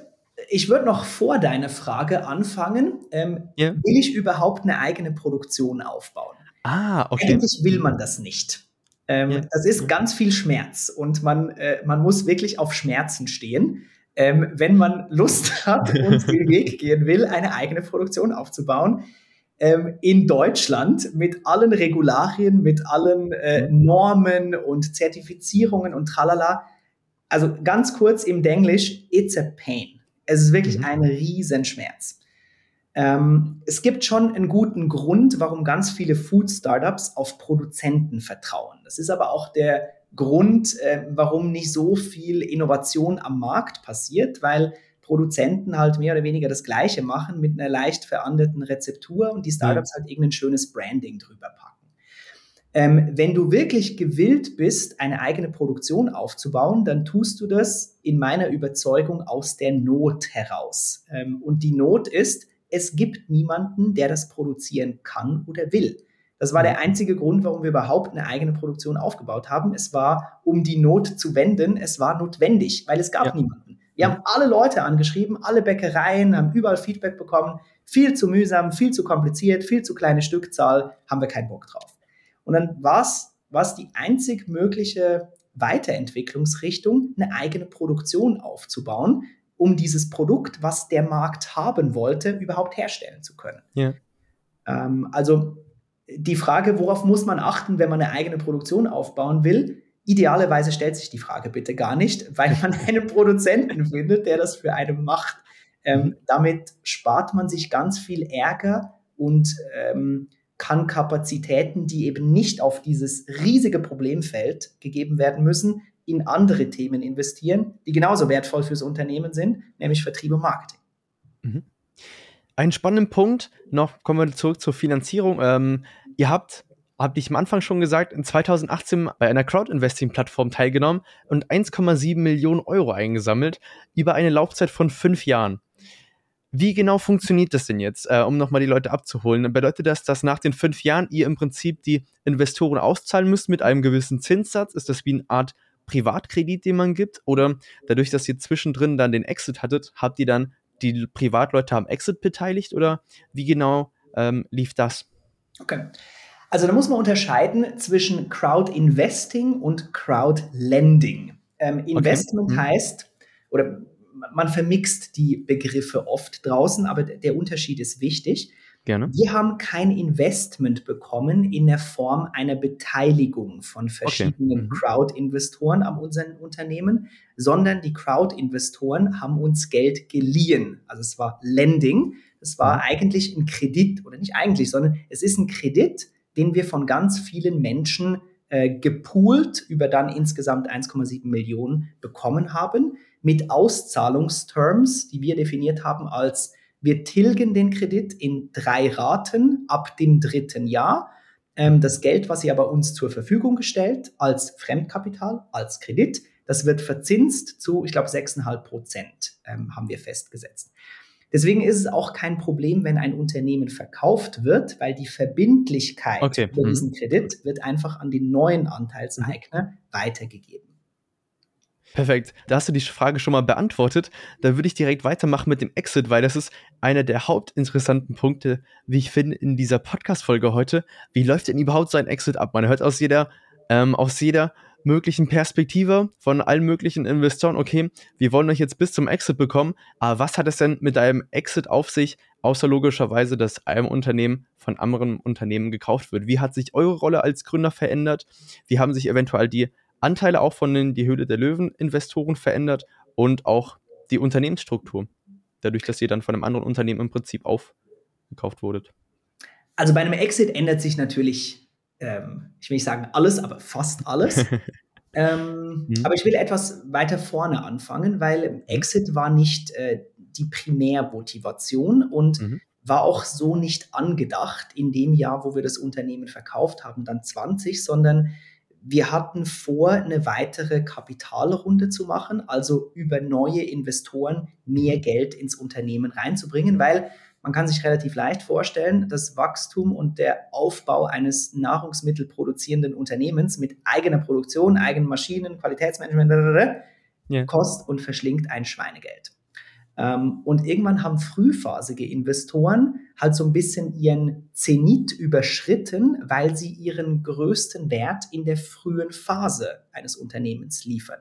ich würde noch vor deiner Frage anfangen. Ähm, yeah. Will ich überhaupt eine eigene Produktion aufbauen? Ah, okay. Eigentlich will man das nicht. Ähm, yeah. Das ist ganz viel Schmerz und man, äh, man muss wirklich auf Schmerzen stehen, ähm, wenn man Lust hat und den Weg gehen will, eine eigene Produktion aufzubauen. Ähm, in Deutschland mit allen Regularien, mit allen äh. Normen und Zertifizierungen und tralala. Also ganz kurz im Denglisch, it's a pain. Es ist wirklich mhm. ein Riesenschmerz. Ähm, es gibt schon einen guten Grund, warum ganz viele Food-Startups auf Produzenten vertrauen. Das ist aber auch der Grund, äh, warum nicht so viel Innovation am Markt passiert, weil Produzenten halt mehr oder weniger das Gleiche machen mit einer leicht veränderten Rezeptur und die Startups mhm. halt irgendein schönes Branding drüber packen. Ähm, wenn du wirklich gewillt bist, eine eigene Produktion aufzubauen, dann tust du das in meiner Überzeugung aus der Not heraus. Ähm, und die Not ist, es gibt niemanden, der das produzieren kann oder will. Das war der einzige Grund, warum wir überhaupt eine eigene Produktion aufgebaut haben. Es war, um die Not zu wenden, es war notwendig, weil es gab ja. niemanden. Wir haben alle Leute angeschrieben, alle Bäckereien, haben überall Feedback bekommen. Viel zu mühsam, viel zu kompliziert, viel zu kleine Stückzahl, haben wir keinen Bock drauf. Und dann war es die einzig mögliche Weiterentwicklungsrichtung, eine eigene Produktion aufzubauen, um dieses Produkt, was der Markt haben wollte, überhaupt herstellen zu können. Ja. Ähm, also die Frage, worauf muss man achten, wenn man eine eigene Produktion aufbauen will? Idealerweise stellt sich die Frage bitte gar nicht, weil man einen Produzenten findet, der das für einen macht. Ähm, mhm. damit spart man sich ganz viel Ärger und ähm, kann Kapazitäten, die eben nicht auf dieses riesige Problemfeld gegeben werden müssen, in andere Themen investieren, die genauso wertvoll fürs Unternehmen sind, nämlich Vertrieb und Marketing. Mhm. Ein spannender Punkt, noch kommen wir zurück zur Finanzierung. Ähm, ihr habt, habt ich am Anfang schon gesagt, in 2018 bei einer Crowd-Investing-Plattform teilgenommen und 1,7 Millionen Euro eingesammelt über eine Laufzeit von fünf Jahren. Wie genau funktioniert das denn jetzt, äh, um nochmal die Leute abzuholen? Bedeutet das, dass nach den fünf Jahren ihr im Prinzip die Investoren auszahlen müsst mit einem gewissen Zinssatz? Ist das wie eine Art Privatkredit, den man gibt? Oder dadurch, dass ihr zwischendrin dann den Exit hattet, habt ihr dann die Privatleute am Exit beteiligt? Oder wie genau ähm, lief das? Okay. Also da muss man unterscheiden zwischen Crowd Investing und Crowd Lending. Ähm, Investment okay. mhm. heißt, oder man vermixt die Begriffe oft draußen, aber der Unterschied ist wichtig. Gerne. Wir haben kein Investment bekommen in der Form einer Beteiligung von verschiedenen okay. mhm. Crowd-Investoren an unseren Unternehmen, sondern die Crowd-Investoren haben uns Geld geliehen. Also es war Lending. Es war mhm. eigentlich ein Kredit oder nicht eigentlich, sondern es ist ein Kredit, den wir von ganz vielen Menschen äh, gepoolt über dann insgesamt 1,7 Millionen bekommen haben mit Auszahlungsterms, die wir definiert haben als wir tilgen den Kredit in drei Raten ab dem dritten Jahr. Ähm, das Geld, was ihr aber uns zur Verfügung gestellt als Fremdkapital, als Kredit, das wird verzinst zu, ich glaube, 6,5 Prozent ähm, haben wir festgesetzt. Deswegen ist es auch kein Problem, wenn ein Unternehmen verkauft wird, weil die Verbindlichkeit okay. über mhm. diesen Kredit wird einfach an den neuen Anteilseigner mhm. weitergegeben. Perfekt. Da hast du die Frage schon mal beantwortet. Da würde ich direkt weitermachen mit dem Exit, weil das ist einer der hauptinteressanten Punkte, wie ich finde, in dieser Podcast-Folge heute. Wie läuft denn überhaupt so ein Exit ab? Man hört aus jeder, ähm, aus jeder möglichen Perspektive von allen möglichen Investoren, okay, wir wollen euch jetzt bis zum Exit bekommen, aber was hat es denn mit einem Exit auf sich, außer logischerweise, dass einem Unternehmen von anderen Unternehmen gekauft wird? Wie hat sich eure Rolle als Gründer verändert? Wie haben sich eventuell die Anteile auch von den Die Höhle der Löwen-Investoren verändert und auch die Unternehmensstruktur, dadurch, dass ihr dann von einem anderen Unternehmen im Prinzip aufgekauft wurdet. Also bei einem Exit ändert sich natürlich, ähm, ich will nicht sagen alles, aber fast alles. Ähm, mhm. Aber ich will etwas weiter vorne anfangen, weil. Exit war nicht äh, die Primärmotivation und mhm. war auch so nicht angedacht in dem Jahr, wo wir das Unternehmen verkauft haben, dann 20, sondern wir hatten vor, eine weitere Kapitalrunde zu machen, also über neue Investoren mehr. Geld ins Unternehmen reinzubringen, weil man kann sich relativ leicht vorstellen, das Wachstum und der Aufbau eines nahrungsmittelproduzierenden Unternehmens mit eigener Produktion, eigenen Maschinen, Qualitätsmanagement, yeah. kostet und verschlingt ein Schweinegeld. Ähm, und irgendwann haben frühphasige Investoren halt so ein bisschen ihren Zenit überschritten, weil sie ihren größten Wert in der frühen Phase eines Unternehmens liefern.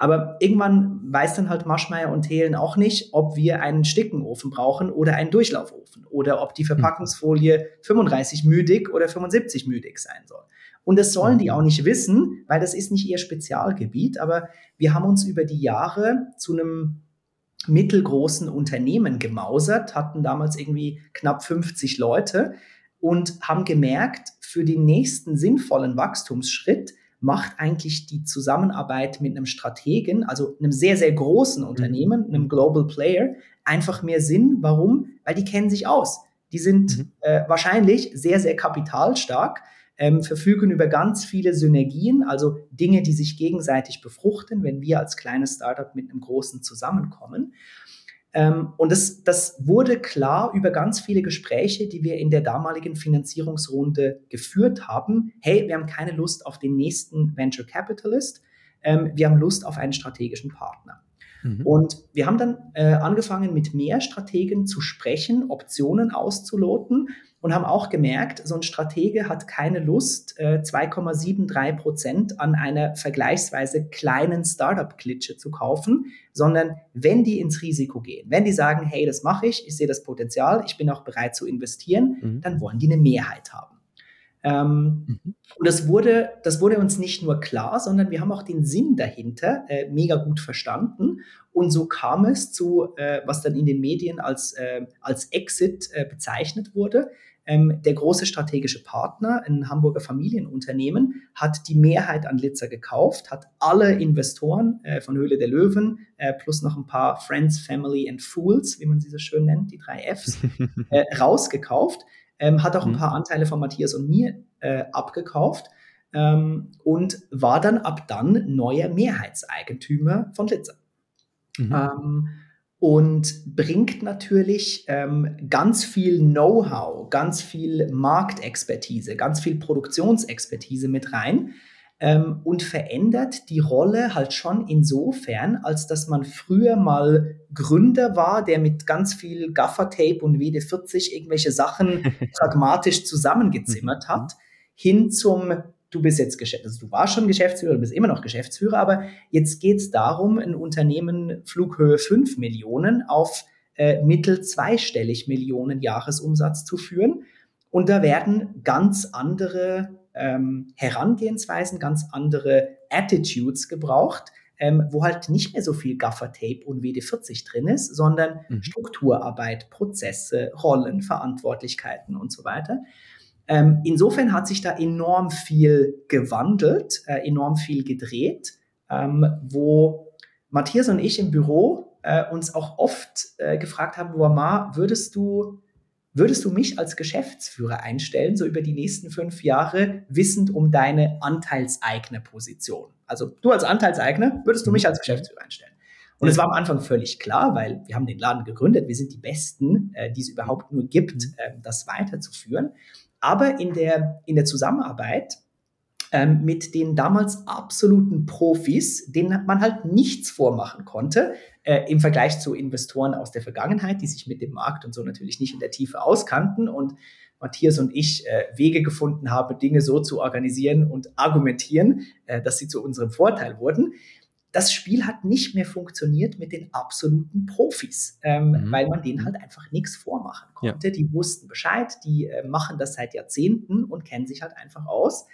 Aber irgendwann weiß dann halt Maschmeyer und Thelen auch nicht, ob wir einen Stickenofen brauchen oder einen Durchlaufofen oder ob die hm. Verpackungsfolie 35 müdig oder 75 müdig sein soll. Und das sollen die hm. auch nicht wissen, weil das ist nicht ihr Spezialgebiet. Aber wir haben uns über die Jahre zu einem mittelgroßen Unternehmen gemausert, hatten damals irgendwie knapp 50 Leute und haben gemerkt, für den nächsten sinnvollen Wachstumsschritt macht eigentlich die Zusammenarbeit mit einem Strategen, also einem sehr, sehr großen mhm. Unternehmen, einem Global Player, einfach mehr Sinn. Warum? Weil die kennen sich aus. Die sind mhm. äh, wahrscheinlich sehr, sehr kapitalstark, ähm, verfügen über ganz viele Synergien, also Dinge, die sich gegenseitig befruchten, wenn wir als kleines Startup mit einem großen zusammenkommen. Ähm, und das, das wurde klar über ganz viele Gespräche, die wir in der damaligen Finanzierungsrunde geführt haben. Hey, wir haben keine Lust auf den nächsten Venture Capitalist. Ähm, wir haben Lust auf einen strategischen Partner. Mhm. Und wir haben dann äh, angefangen, mit mehr Strategen zu sprechen, Optionen auszuloten und haben auch gemerkt, so ein Stratege hat keine Lust, äh, 2,73 Prozent an einer vergleichsweise kleinen Startup-Klitsche zu kaufen, sondern wenn die ins Risiko gehen, wenn die sagen, hey, das mache ich, ich sehe das Potenzial, ich bin auch bereit zu investieren, mhm. dann wollen die eine Mehrheit haben. Ähm, mhm. Und das wurde, das wurde uns nicht nur klar, sondern wir haben auch den Sinn dahinter äh, mega gut verstanden. Und so kam es zu, äh, was dann in den Medien als, äh, als Exit äh, bezeichnet wurde. Ähm, der große strategische Partner, ein Hamburger Familienunternehmen, hat die Mehrheit an Litzer gekauft, hat alle Investoren äh, von Höhle der Löwen äh, plus noch ein paar Friends, Family and Fools, wie man sie so schön nennt, die drei Fs, rausgekauft ähm, hat auch ein mhm. paar Anteile von Matthias und mir äh, abgekauft ähm, und war dann ab dann neuer Mehrheitseigentümer von Litzer. Mhm. Ähm, und bringt natürlich ähm, ganz viel Know-how, ganz viel Marktexpertise, ganz viel Produktionsexpertise mit rein, ähm, und verändert die Rolle halt schon insofern, als dass man früher mal Gründer war, der mit ganz viel Gaffertape und WD40 irgendwelche Sachen pragmatisch zusammengezimmert mhm. hat, hin zum du bist jetzt Geschäftsführer, also du warst schon Geschäftsführer, du bist immer noch Geschäftsführer, aber jetzt geht es darum, ein Unternehmen Flughöhe 5 Millionen auf äh, mittel zweistellig Millionen Jahresumsatz zu führen. Und da werden ganz andere ähm, Herangehensweisen, ganz andere Attitudes gebraucht, ähm, wo halt nicht mehr so viel Gaffer-Tape und WD40 drin ist, sondern mhm. Strukturarbeit, Prozesse, Rollen, Verantwortlichkeiten und so weiter. Ähm, insofern hat sich da enorm viel gewandelt, äh, enorm viel gedreht, ähm, wo Matthias und ich im Büro äh, uns auch oft äh, gefragt haben, Wamar, würdest du Würdest du mich als Geschäftsführer einstellen, so über die nächsten fünf Jahre, wissend um deine Anteilseignerposition? Also du als Anteilseigner, würdest du mich als Geschäftsführer einstellen? Und es war am Anfang völlig klar, weil wir haben den Laden gegründet, wir sind die Besten, äh, die es überhaupt nur gibt, äh, das weiterzuführen. Aber in der, in der Zusammenarbeit ähm, mit den damals absoluten Profis, denen man halt nichts vormachen konnte, äh, im Vergleich zu Investoren aus der Vergangenheit, die sich mit dem Markt und so natürlich nicht in der Tiefe auskannten und Matthias und ich äh, Wege gefunden haben, Dinge so zu organisieren und argumentieren, äh, dass sie zu unserem Vorteil wurden. Das Spiel hat nicht mehr funktioniert mit den absoluten Profis, ähm, mhm. weil man denen halt einfach nichts vormachen konnte. Ja. Die wussten Bescheid, die äh, machen das seit Jahrzehnten und kennen sich halt einfach aus.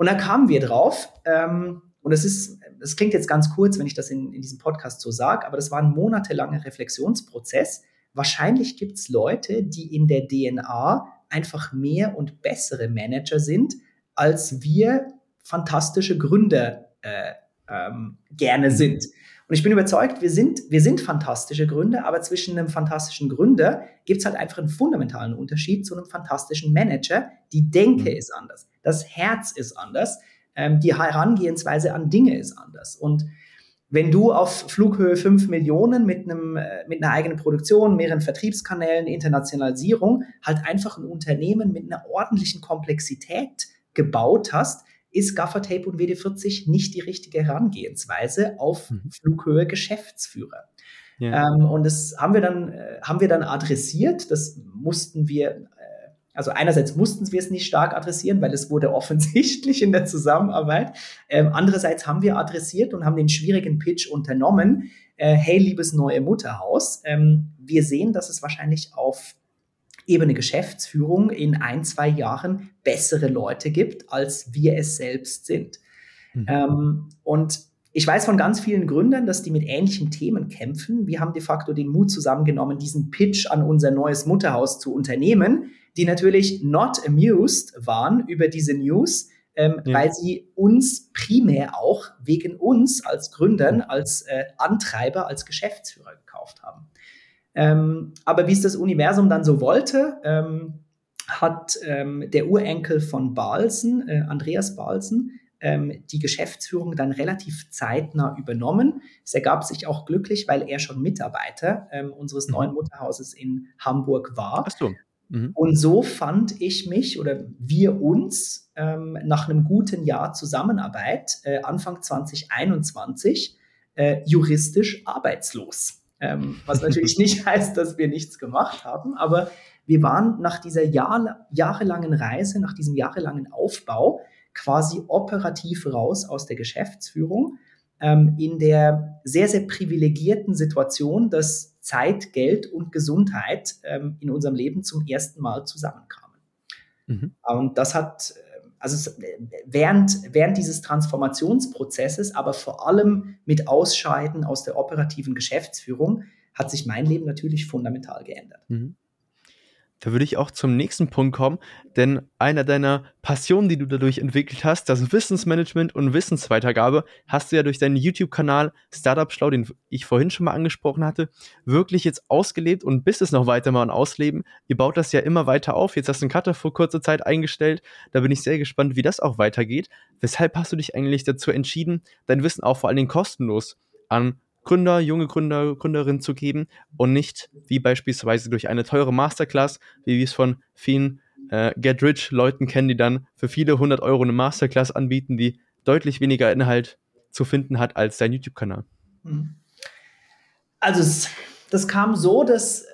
Und dann kamen wir drauf, ähm, und das ist, das klingt jetzt ganz kurz, wenn ich das in, in diesem Podcast so sage, aber das war ein monatelanger Reflexionsprozess. Wahrscheinlich gibt es Leute, die in der DNA einfach mehr und bessere Manager sind, als wir fantastische Gründer äh, ähm, gerne sind. Und ich bin überzeugt, wir sind, wir sind fantastische Gründer, aber zwischen einem fantastischen Gründer gibt es halt einfach einen fundamentalen Unterschied zu einem fantastischen Manager. Die Denke mhm. ist anders, das Herz ist anders, ähm, die Herangehensweise an Dinge ist anders. Und wenn du auf Flughöhe 5 Millionen mit, einem, äh, mit einer eigenen Produktion, mehreren Vertriebskanälen, Internationalisierung, halt einfach ein Unternehmen mit einer ordentlichen Komplexität gebaut hast, ist Gaffertape und WD40 nicht die richtige Herangehensweise auf mhm. Flughöhe Geschäftsführer. Ja. Ähm, und das haben wir dann, äh, haben wir dann adressiert. Das mussten wir, äh, also einerseits mussten wir es nicht stark adressieren, weil es wurde offensichtlich in der Zusammenarbeit. Ähm, andererseits haben wir adressiert und haben den schwierigen Pitch unternommen. Äh, hey, liebes neue Mutterhaus, ähm, wir sehen, dass es wahrscheinlich auf Ebene Geschäftsführung in ein, zwei Jahren bessere Leute gibt, als wir es selbst sind. Mhm. Ähm, und ich weiß von ganz vielen Gründern, dass die mit ähnlichen Themen kämpfen. Wir haben de facto den Mut zusammengenommen, diesen Pitch an unser neues Mutterhaus zu unternehmen, die natürlich not amused waren über diese News, ähm, ja. weil sie uns primär auch wegen uns als Gründern, als äh, Antreiber, als Geschäftsführer gekauft haben. Ähm, aber wie es das Universum dann so wollte, ähm, hat ähm, der Urenkel von Balsen, äh, Andreas Balsen, ähm, die Geschäftsführung dann relativ zeitnah übernommen. Es ergab sich auch glücklich, weil er schon Mitarbeiter ähm, unseres mhm. neuen Mutterhauses in Hamburg war. Ach so. Mhm. Und so fand ich mich oder wir uns ähm, nach einem guten Jahr Zusammenarbeit äh, Anfang 2021 äh, juristisch arbeitslos. Ähm, was natürlich nicht heißt, dass wir nichts gemacht haben, aber wir waren nach dieser Jahr, jahrelangen Reise, nach diesem jahrelangen Aufbau quasi operativ raus aus der Geschäftsführung ähm, in der sehr, sehr privilegierten Situation, dass Zeit, Geld und Gesundheit ähm, in unserem Leben zum ersten Mal zusammenkamen. Mhm. Und das hat also während, während dieses Transformationsprozesses, aber vor allem mit Ausscheiden aus der operativen Geschäftsführung, hat sich mein Leben natürlich fundamental geändert. Mhm. Da würde ich auch zum nächsten Punkt kommen, denn einer deiner Passionen, die du dadurch entwickelt hast, das Wissensmanagement und Wissensweitergabe, hast du ja durch deinen YouTube-Kanal Startup Schlau, den ich vorhin schon mal angesprochen hatte, wirklich jetzt ausgelebt und bist es noch weiter mal ausleben. Ihr baut das ja immer weiter auf. Jetzt hast du einen Cutter vor kurzer Zeit eingestellt. Da bin ich sehr gespannt, wie das auch weitergeht. Weshalb hast du dich eigentlich dazu entschieden, dein Wissen auch vor allen Dingen kostenlos an Gründer, junge Gründer, Gründerinnen zu geben und nicht wie beispielsweise durch eine teure Masterclass, wie wir es von vielen äh, Get-Rich-Leuten kennen, die dann für viele hundert Euro eine Masterclass anbieten, die deutlich weniger Inhalt zu finden hat als dein YouTube-Kanal. Mhm. Also es, das kam so, dass, äh,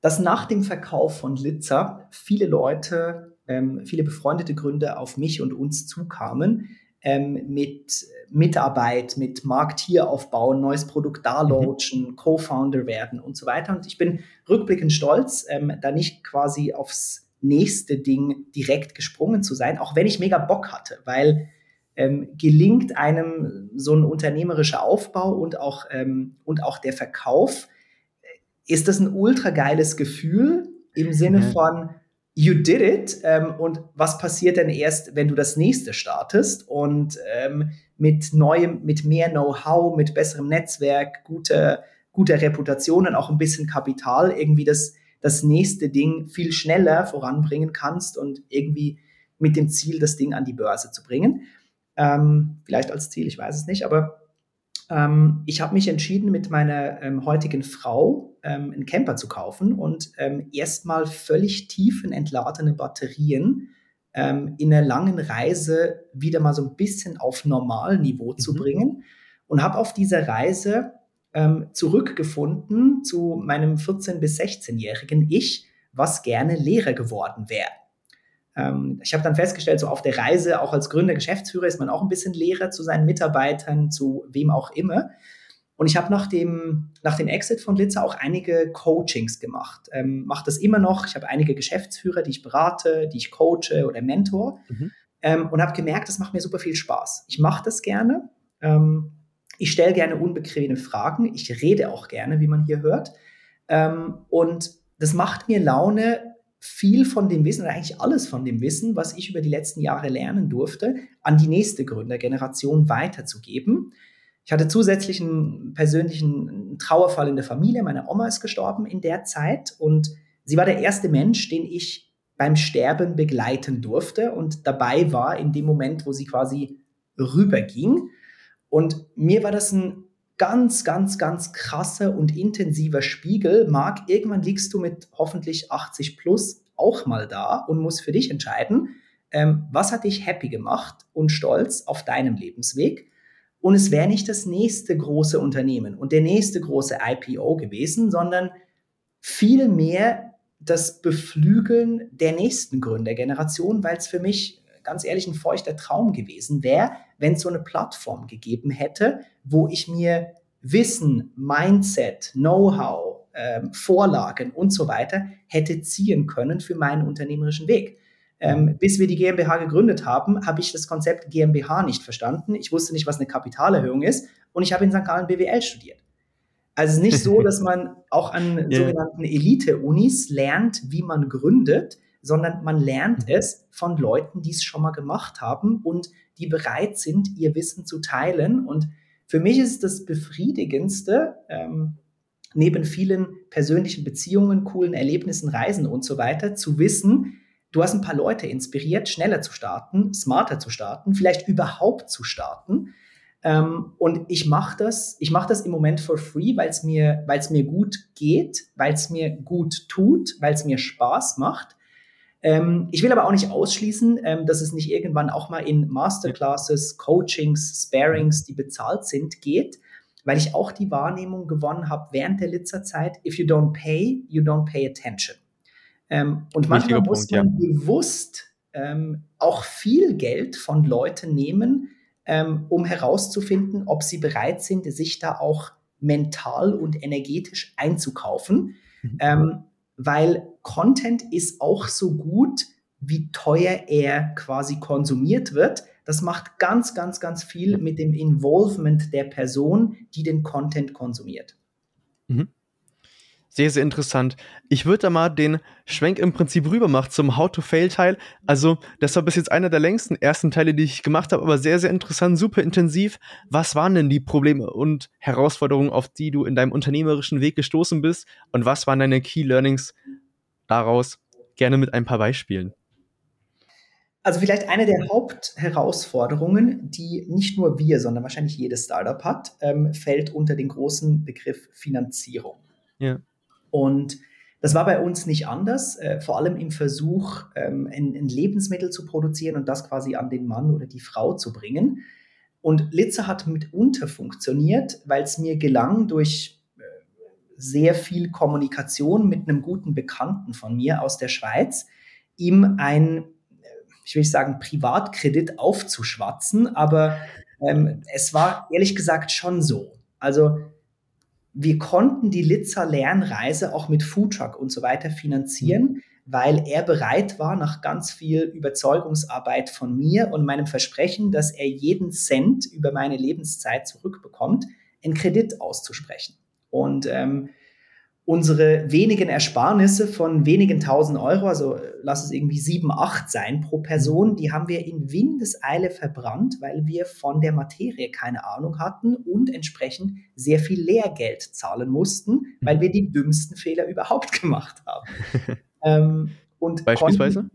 dass nach dem Verkauf von Litzer viele Leute, ähm, viele befreundete Gründer auf mich und uns zukamen ähm, mit Mitarbeit, mit Markt hier aufbauen, neues Produkt da mhm. launchen, mhm. Co-Founder werden und so weiter. Und ich bin rückblickend stolz, ähm, da nicht quasi aufs nächste Ding direkt gesprungen zu sein, auch wenn ich mega Bock hatte, weil ähm, gelingt einem so ein unternehmerischer Aufbau und auch, ähm, und auch der Verkauf, äh, ist das ein ultra geiles Gefühl im Sinne mhm. von, you did it. Ähm, und was passiert denn erst, wenn du das nächste startest? Und ähm, mit neuem, mit mehr Know-how, mit besserem Netzwerk, guter, guter Reputation und auch ein bisschen Kapital irgendwie das, das nächste Ding viel schneller voranbringen kannst und irgendwie mit dem Ziel, das Ding an die Börse zu bringen. Ähm, vielleicht als Ziel, ich weiß es nicht, aber ähm, ich habe mich entschieden, mit meiner ähm, heutigen Frau ähm, einen Camper zu kaufen und ähm, erstmal völlig tiefenentladene Batterien ähm, in einer langen Reise wieder mal so ein bisschen auf Normalniveau mhm. zu bringen. Und habe auf dieser Reise ähm, zurückgefunden zu meinem 14- bis 16-jährigen Ich, was gerne Lehrer geworden wäre. Ähm, ich habe dann festgestellt, so auf der Reise, auch als Gründer, Geschäftsführer, ist man auch ein bisschen Lehrer zu seinen Mitarbeitern, zu wem auch immer. Und ich habe nach dem, nach dem Exit von Litzer auch einige Coachings gemacht. Ähm, Mache das immer noch. Ich habe einige Geschäftsführer, die ich berate, die ich coache oder mentor. Mhm. Ähm, und habe gemerkt, das macht mir super viel Spaß. Ich mache das gerne. Ähm, ich stelle gerne unbequeme Fragen. Ich rede auch gerne, wie man hier hört. Ähm, und das macht mir Laune, viel von dem Wissen oder eigentlich alles von dem Wissen, was ich über die letzten Jahre lernen durfte, an die nächste Gründergeneration weiterzugeben. Ich hatte zusätzlich einen persönlichen Trauerfall in der Familie. Meine Oma ist gestorben in der Zeit und sie war der erste Mensch, den ich beim Sterben begleiten durfte und dabei war in dem Moment, wo sie quasi rüberging. Und mir war das ein ganz, ganz, ganz krasser und intensiver Spiegel. Marc, irgendwann liegst du mit hoffentlich 80 plus auch mal da und musst für dich entscheiden, ähm, was hat dich happy gemacht und stolz auf deinem Lebensweg. Und es wäre nicht das nächste große Unternehmen und der nächste große IPO gewesen, sondern vielmehr das Beflügeln der nächsten Gründergeneration, weil es für mich ganz ehrlich ein feuchter Traum gewesen wäre, wenn es so eine Plattform gegeben hätte, wo ich mir Wissen, Mindset, Know-how, ähm, Vorlagen und so weiter hätte ziehen können für meinen unternehmerischen Weg. Ähm, bis wir die GmbH gegründet haben, habe ich das Konzept GmbH nicht verstanden. Ich wusste nicht, was eine Kapitalerhöhung ist und ich habe in St. Gallen BWL studiert. Also es ist nicht so, dass man auch an sogenannten Elite-Unis lernt, wie man gründet, sondern man lernt mhm. es von Leuten, die es schon mal gemacht haben und die bereit sind, ihr Wissen zu teilen. Und für mich ist das Befriedigendste, ähm, neben vielen persönlichen Beziehungen, coolen Erlebnissen, Reisen und so weiter, zu wissen, du hast ein paar Leute inspiriert, schneller zu starten, smarter zu starten, vielleicht überhaupt zu starten. Ähm, und ich mache das, ich mache das im Moment for free, weil es mir, weil es mir gut geht, weil es mir gut tut, weil es mir Spaß macht. Ähm, ich will aber auch nicht ausschließen, ähm, dass es nicht irgendwann auch mal in Masterclasses, Coachings, Sparings, die bezahlt sind, geht, weil ich auch die Wahrnehmung gewonnen habe während der Litzer-Zeit, if you don't pay, you don't pay attention. Ähm, und manchmal muss man ja. bewusst ähm, auch viel Geld von Leuten nehmen, ähm, um herauszufinden, ob sie bereit sind, sich da auch mental und energetisch einzukaufen. Mhm. Ähm, weil Content ist auch so gut, wie teuer er quasi konsumiert wird. Das macht ganz, ganz, ganz viel mit dem Involvement der Person, die den Content konsumiert. Mhm. Sehr, sehr interessant. Ich würde da mal den Schwenk im Prinzip rüber machen zum How-to-Fail-Teil. Also, das war bis jetzt einer der längsten ersten Teile, die ich gemacht habe, aber sehr, sehr interessant, super intensiv. Was waren denn die Probleme und Herausforderungen, auf die du in deinem unternehmerischen Weg gestoßen bist? Und was waren deine Key Learnings daraus? Gerne mit ein paar Beispielen. Also vielleicht eine der Hauptherausforderungen, die nicht nur wir, sondern wahrscheinlich jedes Startup hat, ähm, fällt unter den großen Begriff Finanzierung. Ja. Und das war bei uns nicht anders, äh, vor allem im Versuch, ähm, ein, ein, Lebensmittel zu produzieren und das quasi an den Mann oder die Frau zu bringen. Und Litze hat mitunter funktioniert, weil es mir gelang, durch äh, sehr viel Kommunikation mit einem guten Bekannten von mir aus der Schweiz, ihm ein, äh, ich will nicht sagen, Privatkredit aufzuschwatzen, aber ähm, es war ehrlich gesagt schon so. Also wir konnten die Litzer Lernreise auch mit Foodtruck und so weiter finanzieren, mhm. weil er bereit war, nach ganz viel Überzeugungsarbeit von mir und meinem Versprechen, dass er jeden Cent über meine Lebenszeit zurückbekommt, einen Kredit auszusprechen. Und ähm, unsere wenigen Ersparnisse von wenigen tausend Euro, also äh, lass es irgendwie sieben, acht sein pro Person, die haben wir in Windeseile verbrannt, weil wir von der Materie keine Ahnung hatten und entsprechend sehr viel Lehrgeld zahlen mussten, weil wir die dümmsten Fehler überhaupt gemacht haben. ähm, und Beispielsweise?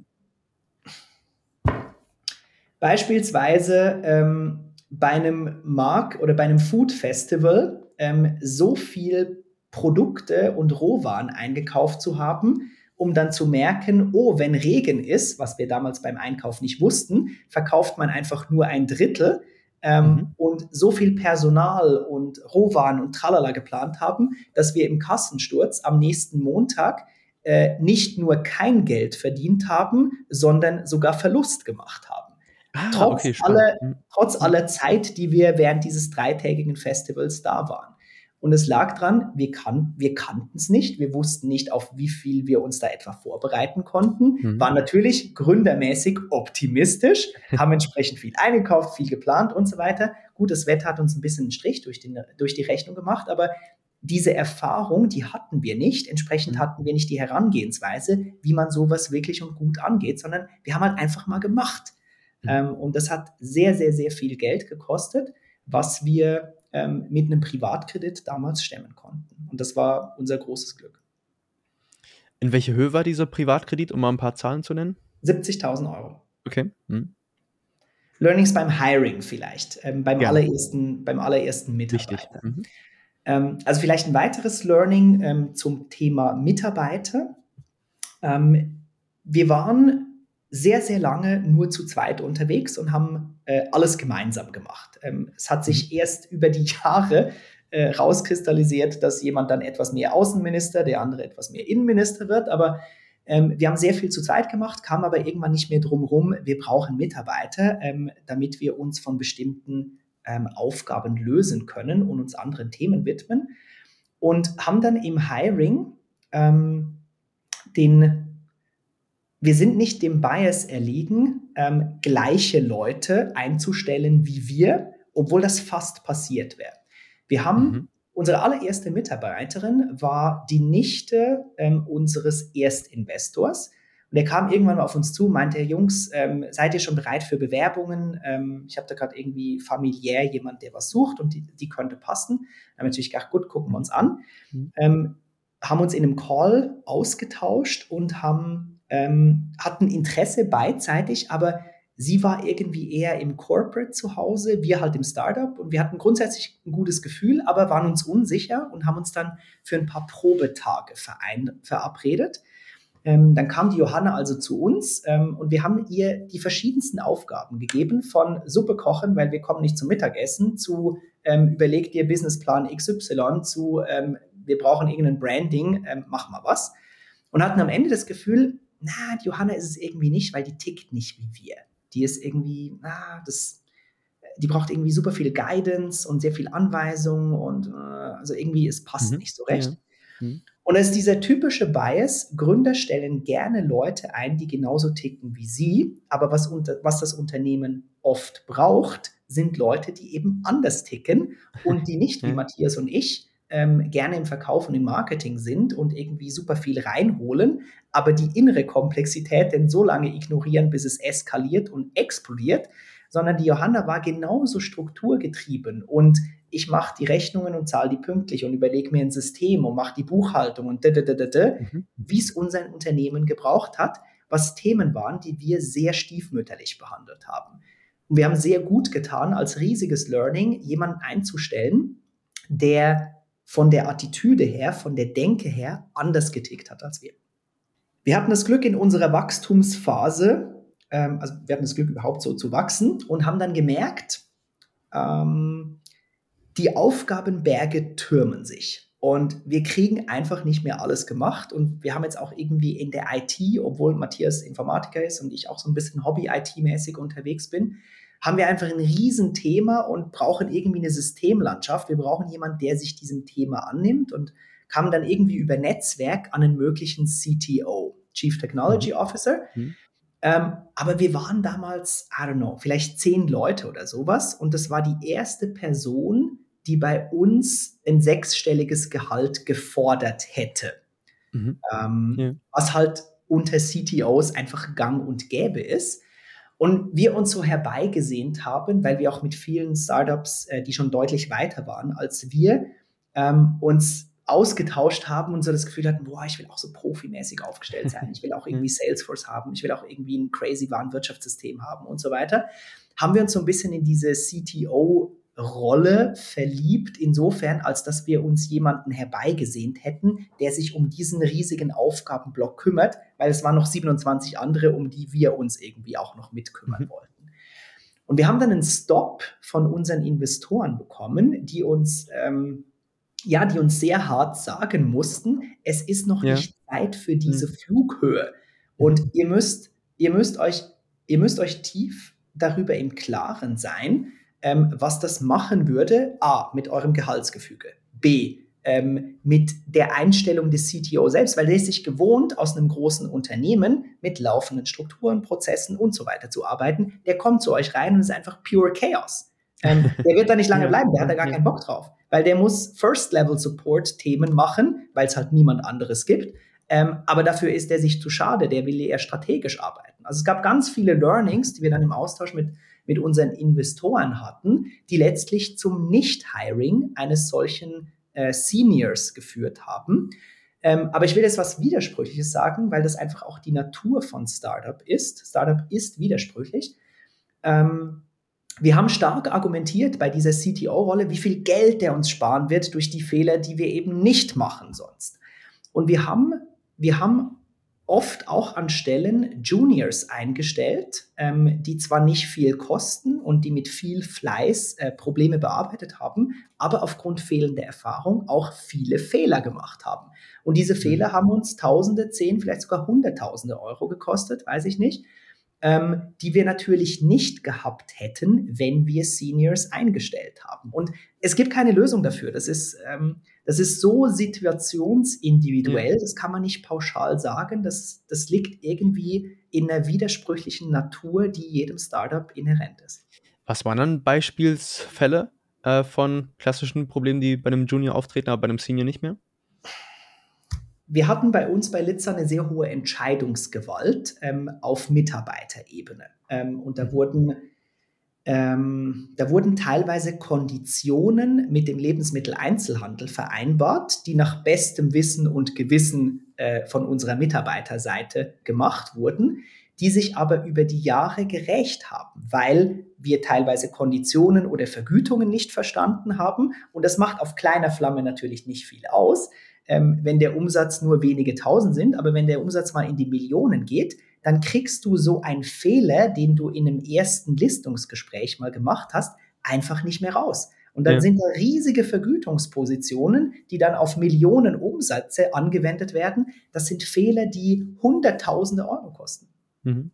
Beispielsweise ähm, bei einem Mark oder bei einem Food Festival ähm, so viel Produkte und Rohwaren eingekauft zu haben, um dann zu merken, oh, wenn Regen ist, was wir damals beim Einkauf nicht wussten, verkauft man einfach nur ein Drittel ähm, mhm. und so viel Personal und Rohwaren und Tralala geplant haben, dass wir im Kassensturz am nächsten Montag äh, nicht nur kein Geld verdient haben, sondern sogar Verlust gemacht haben. Ah, trotz, okay, aller, mhm. trotz aller Zeit, die wir während dieses dreitägigen Festivals da waren. Und es lag dran, wir, kan wir kannten es nicht, wir wussten nicht, auf wie viel wir uns da etwa vorbereiten konnten, mhm. waren natürlich gründermäßig optimistisch, haben entsprechend viel eingekauft, viel geplant und so weiter. Gut, das Wetter hat uns ein bisschen einen Strich durch, den, durch die Rechnung gemacht, aber diese Erfahrung, die hatten wir nicht. Entsprechend mhm. hatten wir nicht die Herangehensweise, wie man sowas wirklich und gut angeht, sondern wir haben halt einfach mal gemacht. Mhm. Ähm, und das hat sehr, sehr, sehr viel Geld gekostet, was wir ähm, mit einem Privatkredit damals stemmen konnten. Und das war unser großes Glück. In welche Höhe war dieser Privatkredit, um mal ein paar Zahlen zu nennen? 70.000 Euro. Okay. Hm. Learnings beim Hiring vielleicht, ähm, beim, ja. allerersten, beim allerersten Mitarbeiter. Mhm. Ähm, also vielleicht ein weiteres Learning ähm, zum Thema Mitarbeiter. Ähm, wir waren sehr, sehr lange nur zu zweit unterwegs und haben äh, alles gemeinsam gemacht. Ähm, es hat sich mhm. erst über die Jahre äh, rauskristallisiert, dass jemand dann etwas mehr Außenminister, der andere etwas mehr Innenminister wird, aber ähm, wir haben sehr viel zu zweit gemacht, kam aber irgendwann nicht mehr drum rum, wir brauchen Mitarbeiter, ähm, damit wir uns von bestimmten ähm, Aufgaben lösen können und uns anderen Themen widmen. Und haben dann im Hiring ähm, den, wir sind nicht dem Bias erliegen, ähm, gleiche Leute einzustellen wie wir, obwohl das fast passiert wäre. Wir haben mhm. Unsere allererste Mitarbeiterin war die Nichte ähm, unseres Erstinvestors. Und er kam irgendwann mal auf uns zu, meinte, Jungs, ähm, seid ihr schon bereit für Bewerbungen? Ähm, ich habe da gerade irgendwie familiär jemand, der was sucht und die, die könnte passen. Dann haben wir natürlich gedacht, gut, gucken wir uns an. Mhm. Ähm, haben uns in einem Call ausgetauscht und haben, ähm, hatten Interesse beidseitig, aber Sie war irgendwie eher im Corporate zu Hause, wir halt im Startup und wir hatten grundsätzlich ein gutes Gefühl, aber waren uns unsicher und haben uns dann für ein paar Probetage verein, verabredet. Ähm, dann kam die Johanna also zu uns ähm, und wir haben ihr die verschiedensten Aufgaben gegeben, von Suppe kochen, weil wir kommen nicht zum Mittagessen, zu ähm, überleg dir Businessplan XY, zu ähm, wir brauchen irgendein Branding, ähm, mach mal was. Und hatten am Ende das Gefühl, na, die Johanna ist es irgendwie nicht, weil die tickt nicht wie wir die ist irgendwie, ah, das, die braucht irgendwie super viel Guidance und sehr viel Anweisung und äh, also irgendwie, es passt mhm. nicht so recht. Ja. Mhm. Und es ist dieser typische Bias, Gründer stellen gerne Leute ein, die genauso ticken wie sie, aber was, unter, was das Unternehmen oft braucht, sind Leute, die eben anders ticken und die nicht wie Matthias und ich ähm, gerne im Verkauf und im Marketing sind und irgendwie super viel reinholen, aber die innere Komplexität denn so lange ignorieren, bis es eskaliert und explodiert, sondern die Johanna war genauso strukturgetrieben und ich mache die Rechnungen und zahle die pünktlich und überlege mir ein System und mache die Buchhaltung und mhm. wie es unser Unternehmen gebraucht hat, was Themen waren, die wir sehr stiefmütterlich behandelt haben. Und wir haben sehr gut getan, als riesiges Learning jemanden einzustellen, der von der Attitüde her, von der Denke her anders getickt hat als wir. Wir hatten das Glück in unserer Wachstumsphase, ähm, also wir hatten das Glück überhaupt so zu wachsen und haben dann gemerkt, ähm, die Aufgabenberge türmen sich. Und wir kriegen einfach nicht mehr alles gemacht. Und wir haben jetzt auch irgendwie in der IT, obwohl Matthias Informatiker ist und ich auch so ein bisschen Hobby-IT-mäßig unterwegs bin, haben wir einfach ein Riesenthema und brauchen irgendwie eine Systemlandschaft. Wir brauchen jemanden, der sich diesem Thema annimmt und kamen dann irgendwie über Netzwerk an einen möglichen CTO, Chief Technology mhm. Officer. Mhm. Ähm, aber wir waren damals, I don't know, vielleicht zehn Leute oder sowas. Und das war die erste Person, die bei uns ein sechsstelliges Gehalt gefordert hätte. Mhm. Ähm, ja. Was halt unter CTOs einfach gang und gäbe ist. Und wir uns so herbeigesehnt haben, weil wir auch mit vielen Startups, äh, die schon deutlich weiter waren als wir, ähm, uns ausgetauscht haben und so das Gefühl hatten, boah, ich will auch so profimäßig aufgestellt sein, ich will auch irgendwie Salesforce haben, ich will auch irgendwie ein crazy Warenwirtschaftssystem haben und so weiter, haben wir uns so ein bisschen in diese CTO Rolle verliebt, insofern, als dass wir uns jemanden herbeigesehnt hätten, der sich um diesen riesigen Aufgabenblock kümmert, weil es waren noch 27 andere, um die wir uns irgendwie auch noch mitkümmern mhm. wollten. Und wir haben dann einen Stop von unseren Investoren bekommen, die uns, ähm, ja, die uns sehr hart sagen mussten, es ist noch ja. nicht Zeit für diese mhm. Flughöhe. Und ihr müsst, ihr müsst euch, ihr müsst euch tief darüber im Klaren sein, ähm, was das machen würde, a, mit eurem Gehaltsgefüge, b, ähm, mit der Einstellung des CTO selbst, weil der ist sich gewohnt, aus einem großen Unternehmen mit laufenden Strukturen, Prozessen und so weiter zu arbeiten. Der kommt zu euch rein und ist einfach pure Chaos. Ähm, der wird da nicht lange bleiben, der hat da gar keinen Bock drauf. weil der muss First-Level-Support-Themen machen, weil es halt niemand anderes gibt. Ähm, aber dafür ist er sich zu schade, der will eher strategisch arbeiten. Also es gab ganz viele Learnings, die wir dann im Austausch mit, mit unseren Investoren hatten, die letztlich zum Nicht-Hiring eines solchen äh, Seniors geführt haben. Ähm, aber ich will jetzt was Widersprüchliches sagen, weil das einfach auch die Natur von Startup ist. Startup ist widersprüchlich. Ähm, wir haben stark argumentiert bei dieser CTO-Rolle, wie viel Geld der uns sparen wird durch die Fehler, die wir eben nicht machen sonst. Und wir haben, wir haben oft auch an Stellen Juniors eingestellt, ähm, die zwar nicht viel kosten und die mit viel Fleiß äh, Probleme bearbeitet haben, aber aufgrund fehlender Erfahrung auch viele Fehler gemacht haben. Und diese mhm. Fehler haben uns Tausende, zehn, vielleicht sogar Hunderttausende Euro gekostet, weiß ich nicht, ähm, die wir natürlich nicht gehabt hätten, wenn wir Seniors eingestellt haben. Und es gibt keine Lösung dafür. Das ist, ähm, das ist so situationsindividuell, ja. das kann man nicht pauschal sagen. Das, das liegt irgendwie in einer widersprüchlichen Natur, die jedem Startup inhärent ist. Was waren dann Beispielsfälle äh, von klassischen Problemen, die bei einem Junior auftreten, aber bei einem Senior nicht mehr? Wir hatten bei uns bei Litzer eine sehr hohe Entscheidungsgewalt ähm, auf Mitarbeiterebene. Ähm, und da wurden ähm, da wurden teilweise Konditionen mit dem Lebensmitteleinzelhandel vereinbart, die nach bestem Wissen und Gewissen äh, von unserer Mitarbeiterseite gemacht wurden, die sich aber über die Jahre gerecht haben, weil wir teilweise Konditionen oder Vergütungen nicht verstanden haben. Und das macht auf kleiner Flamme natürlich nicht viel aus, ähm, wenn der Umsatz nur wenige tausend sind, aber wenn der Umsatz mal in die Millionen geht, dann kriegst du so einen Fehler, den du in einem ersten Listungsgespräch mal gemacht hast, einfach nicht mehr raus. Und dann ja. sind da riesige Vergütungspositionen, die dann auf Millionen Umsätze angewendet werden. Das sind Fehler, die Hunderttausende Euro kosten. Mhm.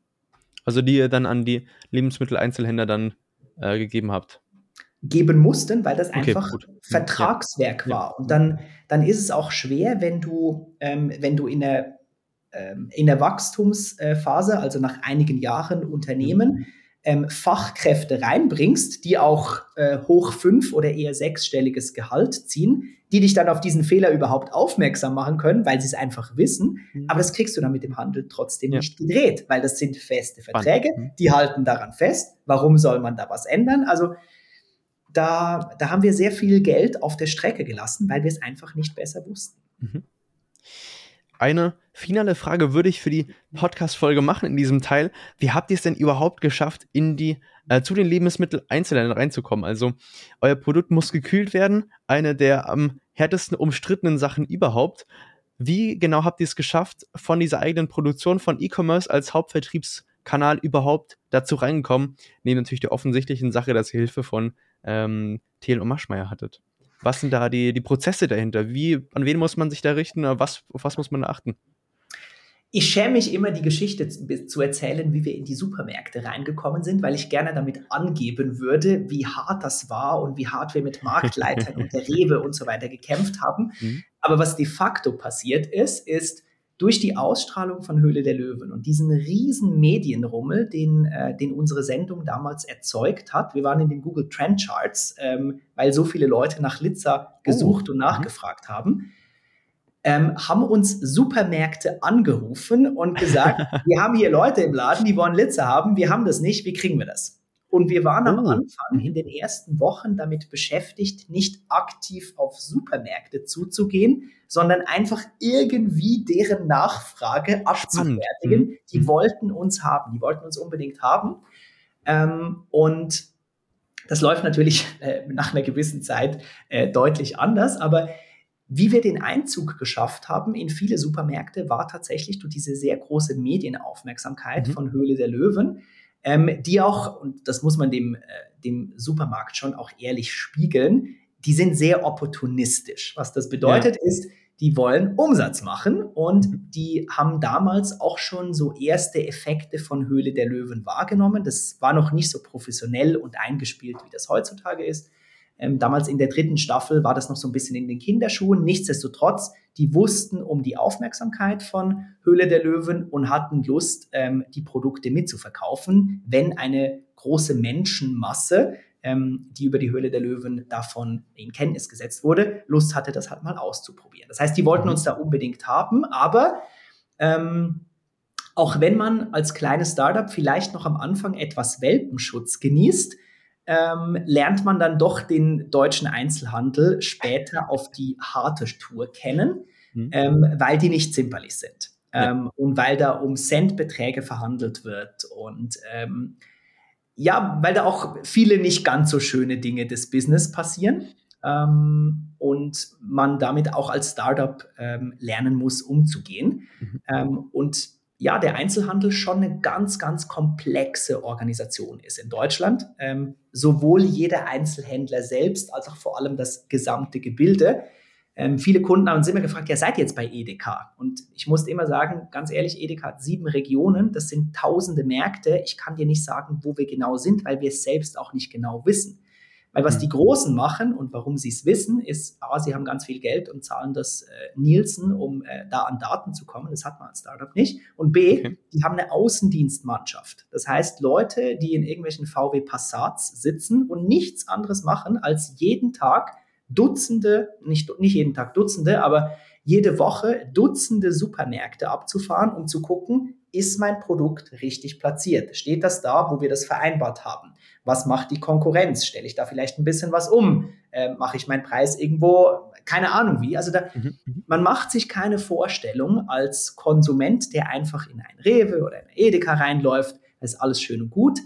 Also die ihr dann an die Lebensmitteleinzelhändler dann äh, gegeben habt geben mussten, weil das einfach okay, Vertragswerk ja. war. Und dann, dann ist es auch schwer, wenn du, ähm, wenn du in der ähm, in der Wachstumsphase, also nach einigen Jahren Unternehmen, mhm. ähm, Fachkräfte reinbringst, die auch äh, hoch fünf oder eher sechsstelliges Gehalt ziehen, die dich dann auf diesen Fehler überhaupt aufmerksam machen können, weil sie es einfach wissen. Mhm. Aber das kriegst du dann mit dem Handel trotzdem ja. nicht gedreht, weil das sind feste Verträge, mhm. die halten daran fest. Warum soll man da was ändern? Also da, da haben wir sehr viel Geld auf der Strecke gelassen, weil wir es einfach nicht besser wussten. Mhm. Eine finale Frage würde ich für die Podcast-Folge machen in diesem Teil. Wie habt ihr es denn überhaupt geschafft, in die, äh, zu den Lebensmitteleinzelhändlern reinzukommen? Also, euer Produkt muss gekühlt werden, eine der am härtesten umstrittenen Sachen überhaupt. Wie genau habt ihr es geschafft, von dieser eigenen Produktion von E-Commerce als Hauptvertriebskanal überhaupt dazu reingekommen? Neben natürlich der offensichtlichen Sache, dass ihr Hilfe von ähm, Thiel und Maschmeyer hattet. Was sind da die, die Prozesse dahinter? Wie, an wen muss man sich da richten? Was, auf was muss man achten? Ich schäme mich immer, die Geschichte zu erzählen, wie wir in die Supermärkte reingekommen sind, weil ich gerne damit angeben würde, wie hart das war und wie hart wir mit Marktleitern und der Rewe und so weiter gekämpft haben. Mhm. Aber was de facto passiert ist, ist, durch die Ausstrahlung von Höhle der Löwen und diesen riesen Medienrummel, den, äh, den unsere Sendung damals erzeugt hat. Wir waren in den Google Trend Charts, ähm, weil so viele Leute nach Litzer gesucht oh. und mhm. nachgefragt haben. Ähm, haben uns Supermärkte angerufen und gesagt, wir haben hier Leute im Laden, die wollen Litzer haben, wir haben das nicht, wie kriegen wir das? Und wir waren am oh. Anfang in den ersten Wochen damit beschäftigt, nicht aktiv auf Supermärkte zuzugehen, sondern einfach irgendwie deren Nachfrage abzufertigen. Mhm. Die mhm. wollten uns haben, die wollten uns unbedingt haben. Ähm, und das läuft natürlich äh, nach einer gewissen Zeit äh, deutlich anders, aber wie wir den Einzug geschafft haben in viele Supermärkte, war tatsächlich durch diese sehr große Medienaufmerksamkeit mhm. von Höhle der Löwen ähm, die auch, und das muss man dem, äh, dem Supermarkt schon auch ehrlich spiegeln, die sind sehr opportunistisch. Was das bedeutet ja. ist, die wollen Umsatz machen und die haben damals auch schon so erste Effekte von Höhle der Löwen wahrgenommen. Das war noch nicht so professionell und eingespielt, wie das heutzutage ist. Ähm, damals in der dritten Staffel war das noch so ein bisschen in den Kinderschuhen. Nichtsdestotrotz, die wussten um die Aufmerksamkeit von Höhle der Löwen und hatten Lust, ähm, die Produkte mitzuverkaufen, wenn eine große Menschenmasse ähm, die über die Höhle der Löwen davon in Kenntnis gesetzt wurde, Lust hatte, das halt mal auszuprobieren. Das heißt, die wollten mhm. uns da unbedingt haben, aber ähm, auch wenn man als kleines Startup vielleicht noch am Anfang etwas Welpenschutz genießt, ähm, lernt man dann doch den deutschen Einzelhandel später auf die harte Tour kennen, mhm. ähm, weil die nicht zimperlich sind. Ja. Ähm, und weil da um Centbeträge verhandelt wird und ähm, ja, weil da auch viele nicht ganz so schöne Dinge des Business passieren ähm, und man damit auch als Startup lernen muss, umzugehen. Mhm. Und ja, der Einzelhandel schon eine ganz, ganz komplexe Organisation ist in Deutschland. Ähm, sowohl jeder Einzelhändler selbst als auch vor allem das gesamte Gebilde. Ähm, viele Kunden haben uns immer gefragt, ja, seid ihr jetzt bei Edeka? Und ich musste immer sagen, ganz ehrlich, Edeka hat sieben Regionen, das sind tausende Märkte. Ich kann dir nicht sagen, wo wir genau sind, weil wir es selbst auch nicht genau wissen. Weil was mhm. die Großen machen und warum sie es wissen, ist, A, sie haben ganz viel Geld und zahlen das äh, Nielsen, um äh, da an Daten zu kommen. Das hat man als Startup nicht. Und B, okay. die haben eine Außendienstmannschaft. Das heißt, Leute, die in irgendwelchen VW Passats sitzen und nichts anderes machen, als jeden Tag Dutzende, nicht, nicht jeden Tag Dutzende, aber jede Woche Dutzende Supermärkte abzufahren, um zu gucken, ist mein Produkt richtig platziert? Steht das da, wo wir das vereinbart haben? Was macht die Konkurrenz? Stelle ich da vielleicht ein bisschen was um? Äh, Mache ich meinen Preis irgendwo, keine Ahnung wie? Also da, mhm, mhm. man macht sich keine Vorstellung als Konsument, der einfach in ein Rewe oder in ein Edeka reinläuft, das ist alles schön und gut.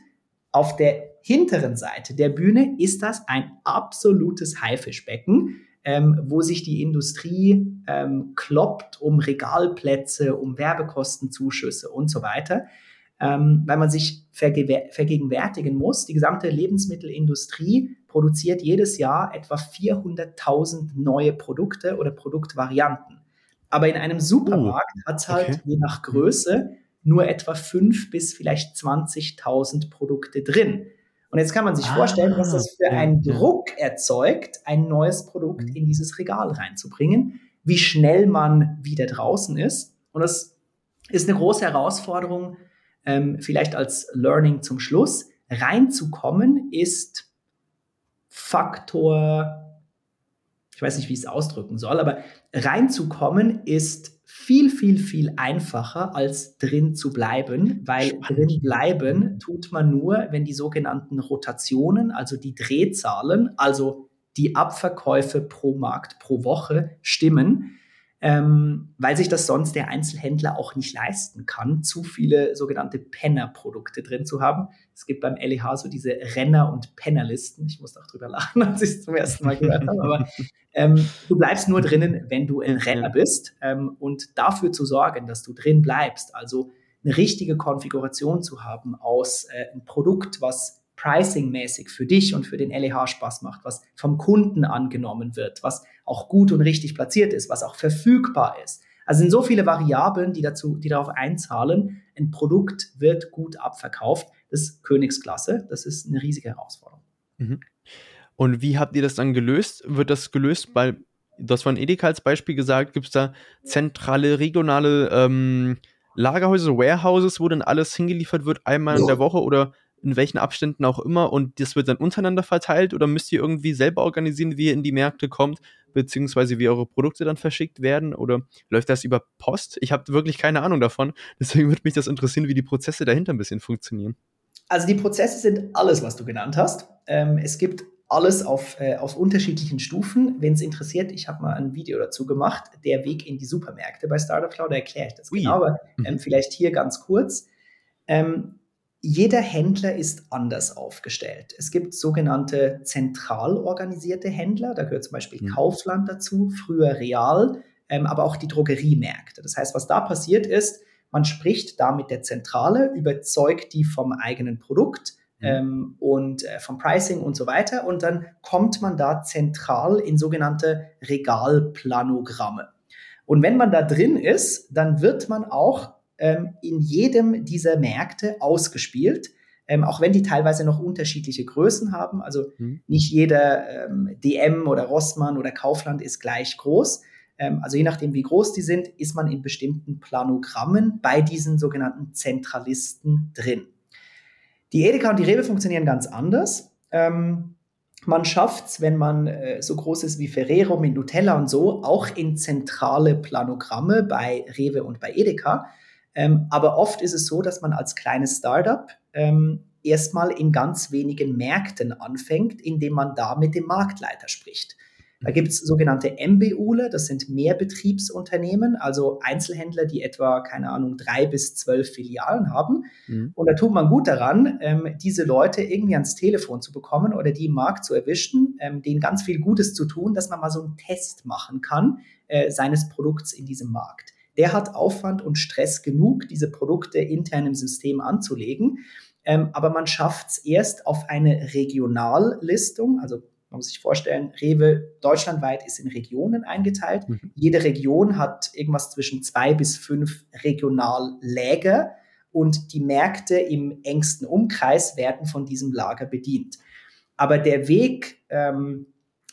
Auf der hinteren Seite der Bühne ist das ein absolutes Haifischbecken ähm, wo sich die Industrie ähm, kloppt um Regalplätze, um Werbekostenzuschüsse und so weiter, ähm, weil man sich vergegenwärtigen muss, die gesamte Lebensmittelindustrie produziert jedes Jahr etwa 400.000 neue Produkte oder Produktvarianten. Aber in einem Supermarkt oh, hat es halt okay. je nach Größe nur etwa 5 bis vielleicht 20.000 Produkte drin. Und jetzt kann man sich ah, vorstellen, was das für einen Druck erzeugt, ein neues Produkt mhm. in dieses Regal reinzubringen, wie schnell man wieder draußen ist. Und das ist eine große Herausforderung, ähm, vielleicht als Learning zum Schluss. Reinzukommen ist Faktor, ich weiß nicht, wie ich es ausdrücken soll, aber reinzukommen ist viel, viel, viel einfacher, als drin zu bleiben, weil Spannend. drin bleiben tut man nur, wenn die sogenannten Rotationen, also die Drehzahlen, also die Abverkäufe pro Markt pro Woche stimmen ähm, weil sich das sonst der Einzelhändler auch nicht leisten kann, zu viele sogenannte Penner-Produkte drin zu haben. Es gibt beim LEH so diese Renner- und Pennerlisten. Ich muss auch drüber lachen, als ich es zum ersten Mal gehört habe. Aber ähm, du bleibst nur drinnen, wenn du ein Renner bist. Ähm, und dafür zu sorgen, dass du drin bleibst, also eine richtige Konfiguration zu haben aus äh, einem Produkt, was pricing-mäßig für dich und für den LEH Spaß macht, was vom Kunden angenommen wird, was auch gut und richtig platziert ist, was auch verfügbar ist. Also sind so viele Variablen, die dazu, die darauf einzahlen, ein Produkt wird gut abverkauft. Das ist Königsklasse. Das ist eine riesige Herausforderung. Mhm. Und wie habt ihr das dann gelöst? Wird das gelöst bei, das von Edeka als Beispiel gesagt, gibt es da zentrale, regionale ähm, Lagerhäuser, Warehouses, wo dann alles hingeliefert wird, einmal in der Woche oder in welchen Abständen auch immer und das wird dann untereinander verteilt oder müsst ihr irgendwie selber organisieren, wie ihr in die Märkte kommt, beziehungsweise wie eure Produkte dann verschickt werden oder läuft das über Post? Ich habe wirklich keine Ahnung davon, deswegen würde mich das interessieren, wie die Prozesse dahinter ein bisschen funktionieren. Also die Prozesse sind alles, was du genannt hast. Ähm, es gibt alles auf, äh, auf unterschiedlichen Stufen. Wenn es interessiert, ich habe mal ein Video dazu gemacht, der Weg in die Supermärkte bei Startup Cloud, da erkläre ich das Ui. genau, aber ähm, mhm. vielleicht hier ganz kurz. Ähm, jeder Händler ist anders aufgestellt. Es gibt sogenannte zentral organisierte Händler, da gehört zum Beispiel mhm. Kaufland dazu, früher Real, ähm, aber auch die Drogeriemärkte. Das heißt, was da passiert ist, man spricht da mit der Zentrale, überzeugt die vom eigenen Produkt. Ähm, und äh, vom Pricing und so weiter und dann kommt man da zentral in sogenannte Regalplanogramme. Und wenn man da drin ist, dann wird man auch ähm, in jedem dieser Märkte ausgespielt. Ähm, auch wenn die teilweise noch unterschiedliche Größen haben. Also mhm. nicht jeder ähm, DM oder Rossmann oder Kaufland ist gleich groß. Ähm, also je nachdem, wie groß die sind, ist man in bestimmten Planogrammen bei diesen sogenannten Zentralisten drin. Die Edeka und die Rewe funktionieren ganz anders. Ähm, man schafft es, wenn man äh, so groß ist wie Ferrero mit Nutella und so, auch in zentrale Planogramme bei Rewe und bei Edeka. Ähm, aber oft ist es so, dass man als kleines Startup ähm, erstmal in ganz wenigen Märkten anfängt, indem man da mit dem Marktleiter spricht. Da gibt es sogenannte MBUle, das sind Mehrbetriebsunternehmen, also Einzelhändler, die etwa, keine Ahnung, drei bis zwölf Filialen haben. Mhm. Und da tut man gut daran, ähm, diese Leute irgendwie ans Telefon zu bekommen oder die im Markt zu erwischen, ähm, denen ganz viel Gutes zu tun, dass man mal so einen Test machen kann äh, seines Produkts in diesem Markt. Der hat Aufwand und Stress genug, diese Produkte intern im System anzulegen. Ähm, aber man schafft es erst auf eine Regionallistung, also man muss sich vorstellen, Rewe deutschlandweit ist in Regionen eingeteilt. Mhm. Jede Region hat irgendwas zwischen zwei bis fünf Regionalläger und die Märkte im engsten Umkreis werden von diesem Lager bedient. Aber der Weg ähm,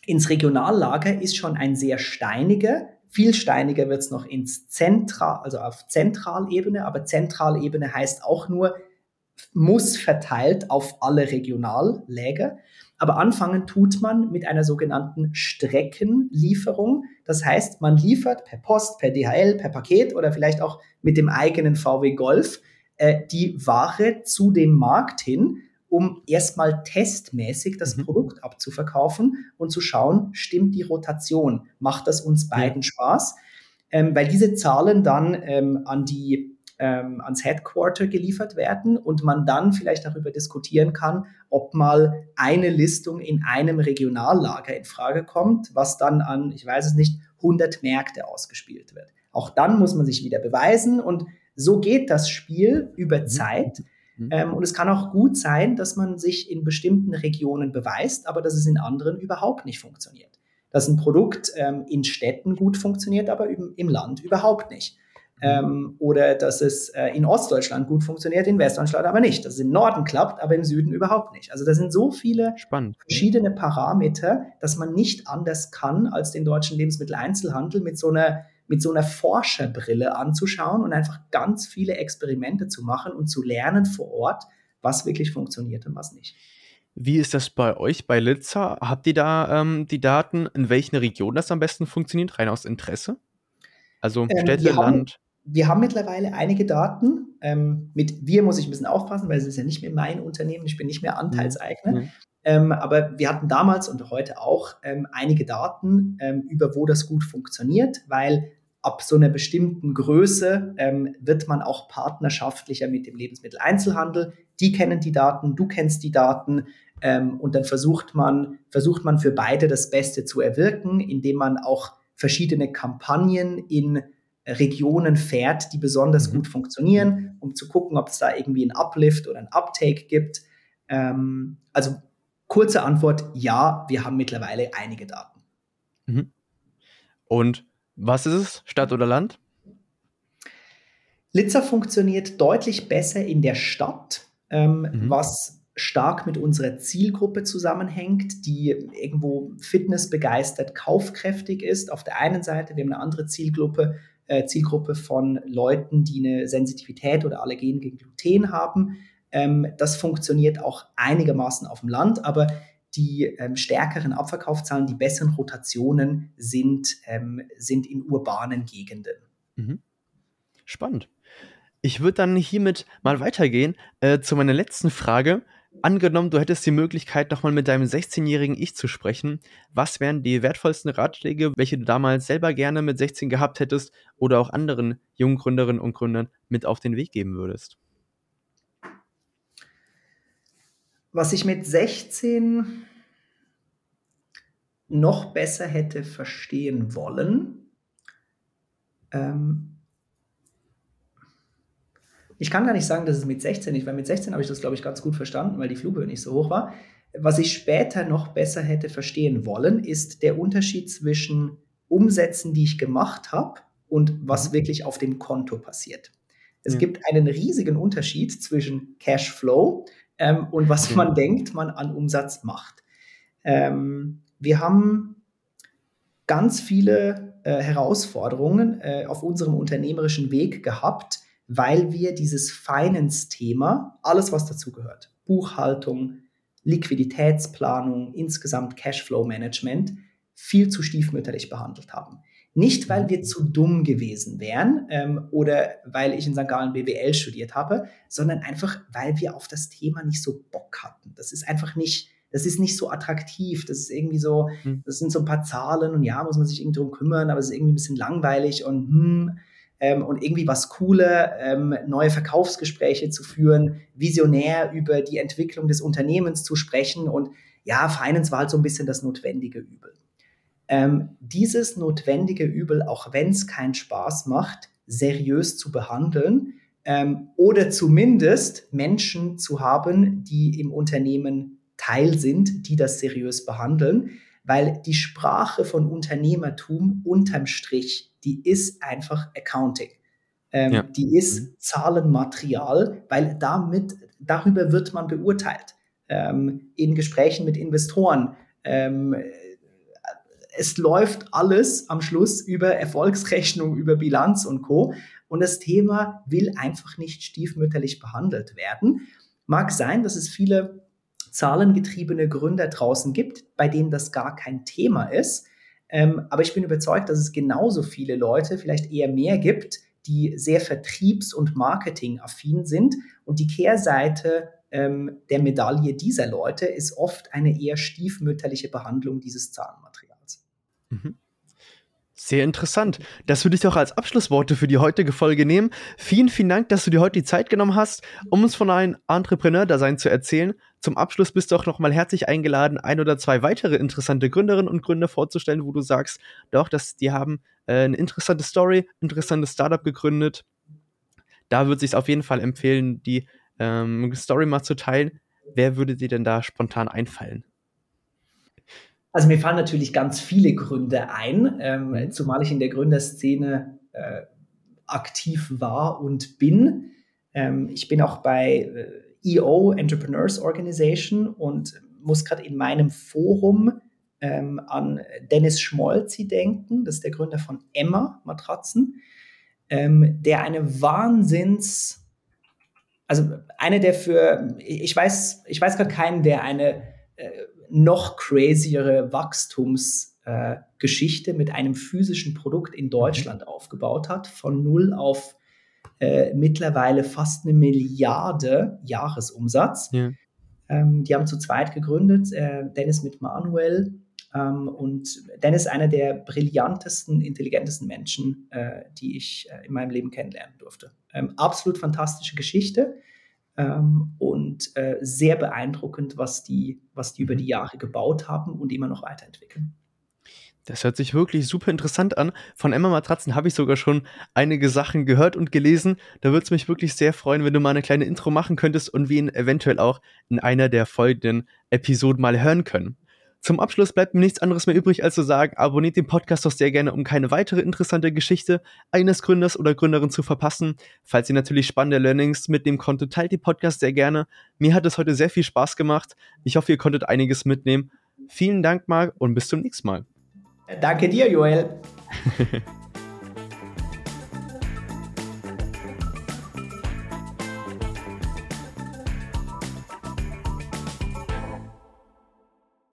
ins Regionallager ist schon ein sehr steiniger. Viel steiniger wird es noch ins Zentral, also auf Zentralebene, aber Zentralebene heißt auch nur, muss verteilt auf alle Regionalläger. Aber anfangen tut man mit einer sogenannten Streckenlieferung. Das heißt, man liefert per Post, per DHL, per Paket oder vielleicht auch mit dem eigenen VW Golf äh, die Ware zu dem Markt hin, um erstmal testmäßig das mhm. Produkt abzuverkaufen und zu schauen, stimmt die Rotation, macht das uns beiden Spaß? Ähm, weil diese Zahlen dann ähm, an die ähm, ans Headquarter geliefert werden und man dann vielleicht darüber diskutieren kann, ob mal eine Listung in einem Regionallager in Frage kommt, was dann an, ich weiß es nicht, 100 Märkte ausgespielt wird. Auch dann muss man sich wieder beweisen und so geht das Spiel über mhm. Zeit. Mhm. Ähm, und es kann auch gut sein, dass man sich in bestimmten Regionen beweist, aber dass es in anderen überhaupt nicht funktioniert. Dass ein Produkt ähm, in Städten gut funktioniert, aber im, im Land überhaupt nicht. Ähm, oder dass es äh, in Ostdeutschland gut funktioniert, in Westdeutschland aber nicht. Dass es im Norden klappt, aber im Süden überhaupt nicht. Also da sind so viele Spannend. verschiedene Parameter, dass man nicht anders kann, als den deutschen Lebensmitteleinzelhandel mit so einer mit so einer Forscherbrille anzuschauen und einfach ganz viele Experimente zu machen und zu lernen vor Ort, was wirklich funktioniert und was nicht. Wie ist das bei euch, bei Litza? Habt ihr da ähm, die Daten, in welchen Regionen das am besten funktioniert, rein aus Interesse? Also ähm, Städte, ähm, Land? Wir haben mittlerweile einige Daten. Ähm, mit wir muss ich ein bisschen aufpassen, weil es ist ja nicht mehr mein Unternehmen, ich bin nicht mehr Anteilseigner. Mhm. Ähm, aber wir hatten damals und heute auch ähm, einige Daten, ähm, über wo das gut funktioniert, weil ab so einer bestimmten Größe ähm, wird man auch partnerschaftlicher mit dem Lebensmitteleinzelhandel. Die kennen die Daten, du kennst die Daten ähm, und dann versucht man, versucht man für beide das Beste zu erwirken, indem man auch verschiedene Kampagnen in Regionen fährt, die besonders mhm. gut funktionieren, um zu gucken, ob es da irgendwie ein Uplift oder ein Uptake gibt. Ähm, also kurze Antwort, ja, wir haben mittlerweile einige Daten. Mhm. Und was ist es, Stadt oder Land? Litzer funktioniert deutlich besser in der Stadt, ähm, mhm. was stark mit unserer Zielgruppe zusammenhängt, die irgendwo fitnessbegeistert, kaufkräftig ist. Auf der einen Seite, wir haben eine andere Zielgruppe, äh, Zielgruppe von Leuten, die eine Sensitivität oder Allergen gegen Gluten haben. Ähm, das funktioniert auch einigermaßen auf dem Land, aber die ähm, stärkeren Abverkaufszahlen, die besseren Rotationen sind, ähm, sind in urbanen Gegenden. Mhm. Spannend. Ich würde dann hiermit mal weitergehen äh, zu meiner letzten Frage angenommen, du hättest die Möglichkeit, nochmal mit deinem 16-jährigen Ich zu sprechen, was wären die wertvollsten Ratschläge, welche du damals selber gerne mit 16 gehabt hättest oder auch anderen jungen Gründerinnen und Gründern mit auf den Weg geben würdest? Was ich mit 16 noch besser hätte verstehen wollen, ähm, ich kann gar nicht sagen, dass es mit 16 nicht, weil mit 16 habe ich das, glaube ich, ganz gut verstanden, weil die Flughöhe nicht so hoch war. Was ich später noch besser hätte verstehen wollen, ist der Unterschied zwischen Umsätzen, die ich gemacht habe und was mhm. wirklich auf dem Konto passiert. Es ja. gibt einen riesigen Unterschied zwischen Cashflow ähm, und was ja. man denkt, man an Umsatz macht. Ähm, wir haben ganz viele äh, Herausforderungen äh, auf unserem unternehmerischen Weg gehabt, weil wir dieses Finance-Thema, alles was dazugehört, Buchhaltung, Liquiditätsplanung, insgesamt Cashflow-Management viel zu stiefmütterlich behandelt haben. Nicht, weil wir zu dumm gewesen wären ähm, oder weil ich in St. Gallen BWL studiert habe, sondern einfach, weil wir auf das Thema nicht so Bock hatten. Das ist einfach nicht, das ist nicht so attraktiv. Das ist irgendwie so, hm. das sind so ein paar Zahlen und ja, muss man sich irgendwie drum kümmern, aber es ist irgendwie ein bisschen langweilig und hm, ähm, und irgendwie was Coole, ähm, neue Verkaufsgespräche zu führen, visionär über die Entwicklung des Unternehmens zu sprechen. Und ja, Finance war halt so ein bisschen das notwendige Übel. Ähm, dieses notwendige Übel, auch wenn es keinen Spaß macht, seriös zu behandeln ähm, oder zumindest Menschen zu haben, die im Unternehmen Teil sind, die das seriös behandeln, weil die Sprache von Unternehmertum unterm Strich, die ist einfach Accounting. Ähm, ja. Die ist mhm. Zahlenmaterial, weil damit, darüber wird man beurteilt. Ähm, in Gesprächen mit Investoren, ähm, es läuft alles am Schluss über Erfolgsrechnung, über Bilanz und Co. Und das Thema will einfach nicht stiefmütterlich behandelt werden. Mag sein, dass es viele zahlengetriebene Gründer draußen gibt, bei denen das gar kein Thema ist. Ähm, aber ich bin überzeugt, dass es genauso viele Leute, vielleicht eher mehr gibt, die sehr vertriebs- und marketingaffin sind. Und die Kehrseite ähm, der Medaille dieser Leute ist oft eine eher stiefmütterliche Behandlung dieses Zahlenmaterials. Mhm. Sehr interessant. Das würde ich doch als Abschlussworte für die heutige Folge nehmen. Vielen, vielen Dank, dass du dir heute die Zeit genommen hast, um uns von einem Entrepreneur-Dasein zu erzählen. Zum Abschluss bist du auch nochmal herzlich eingeladen, ein oder zwei weitere interessante Gründerinnen und Gründer vorzustellen, wo du sagst, doch, dass die haben äh, eine interessante Story, interessantes Startup gegründet. Da würde es sich auf jeden Fall empfehlen, die ähm, Story mal zu teilen. Wer würde dir denn da spontan einfallen? Also mir fallen natürlich ganz viele Gründe ein, ähm, mhm. zumal ich in der Gründerszene äh, aktiv war und bin. Ähm, ich bin auch bei äh, EO Entrepreneurs Organization und muss gerade in meinem Forum ähm, an Dennis Schmolzi denken. Das ist der Gründer von Emma Matratzen, ähm, der eine Wahnsinns, also eine der für, ich weiß, ich weiß gerade keinen, der eine äh, noch crazyere Wachstumsgeschichte äh, mit einem physischen Produkt in Deutschland mhm. aufgebaut hat, von null auf äh, mittlerweile fast eine Milliarde Jahresumsatz. Ja. Ähm, die haben zu zweit gegründet, äh, Dennis mit Manuel. Ähm, und Dennis ist einer der brillantesten, intelligentesten Menschen, äh, die ich äh, in meinem Leben kennenlernen durfte. Ähm, absolut fantastische Geschichte ähm, und äh, sehr beeindruckend, was die, was die über die mhm. Jahre gebaut haben und immer noch weiterentwickeln. Das hört sich wirklich super interessant an. Von Emma Matratzen habe ich sogar schon einige Sachen gehört und gelesen. Da würde es mich wirklich sehr freuen, wenn du mal eine kleine Intro machen könntest und wir ihn eventuell auch in einer der folgenden Episoden mal hören können. Zum Abschluss bleibt mir nichts anderes mehr übrig, als zu sagen, abonniert den Podcast doch sehr gerne, um keine weitere interessante Geschichte eines Gründers oder Gründerin zu verpassen. Falls ihr natürlich spannende Learnings mitnehmen konntet, teilt den Podcast sehr gerne. Mir hat es heute sehr viel Spaß gemacht. Ich hoffe, ihr konntet einiges mitnehmen. Vielen Dank, Marc, und bis zum nächsten Mal. Danke dir, Joel.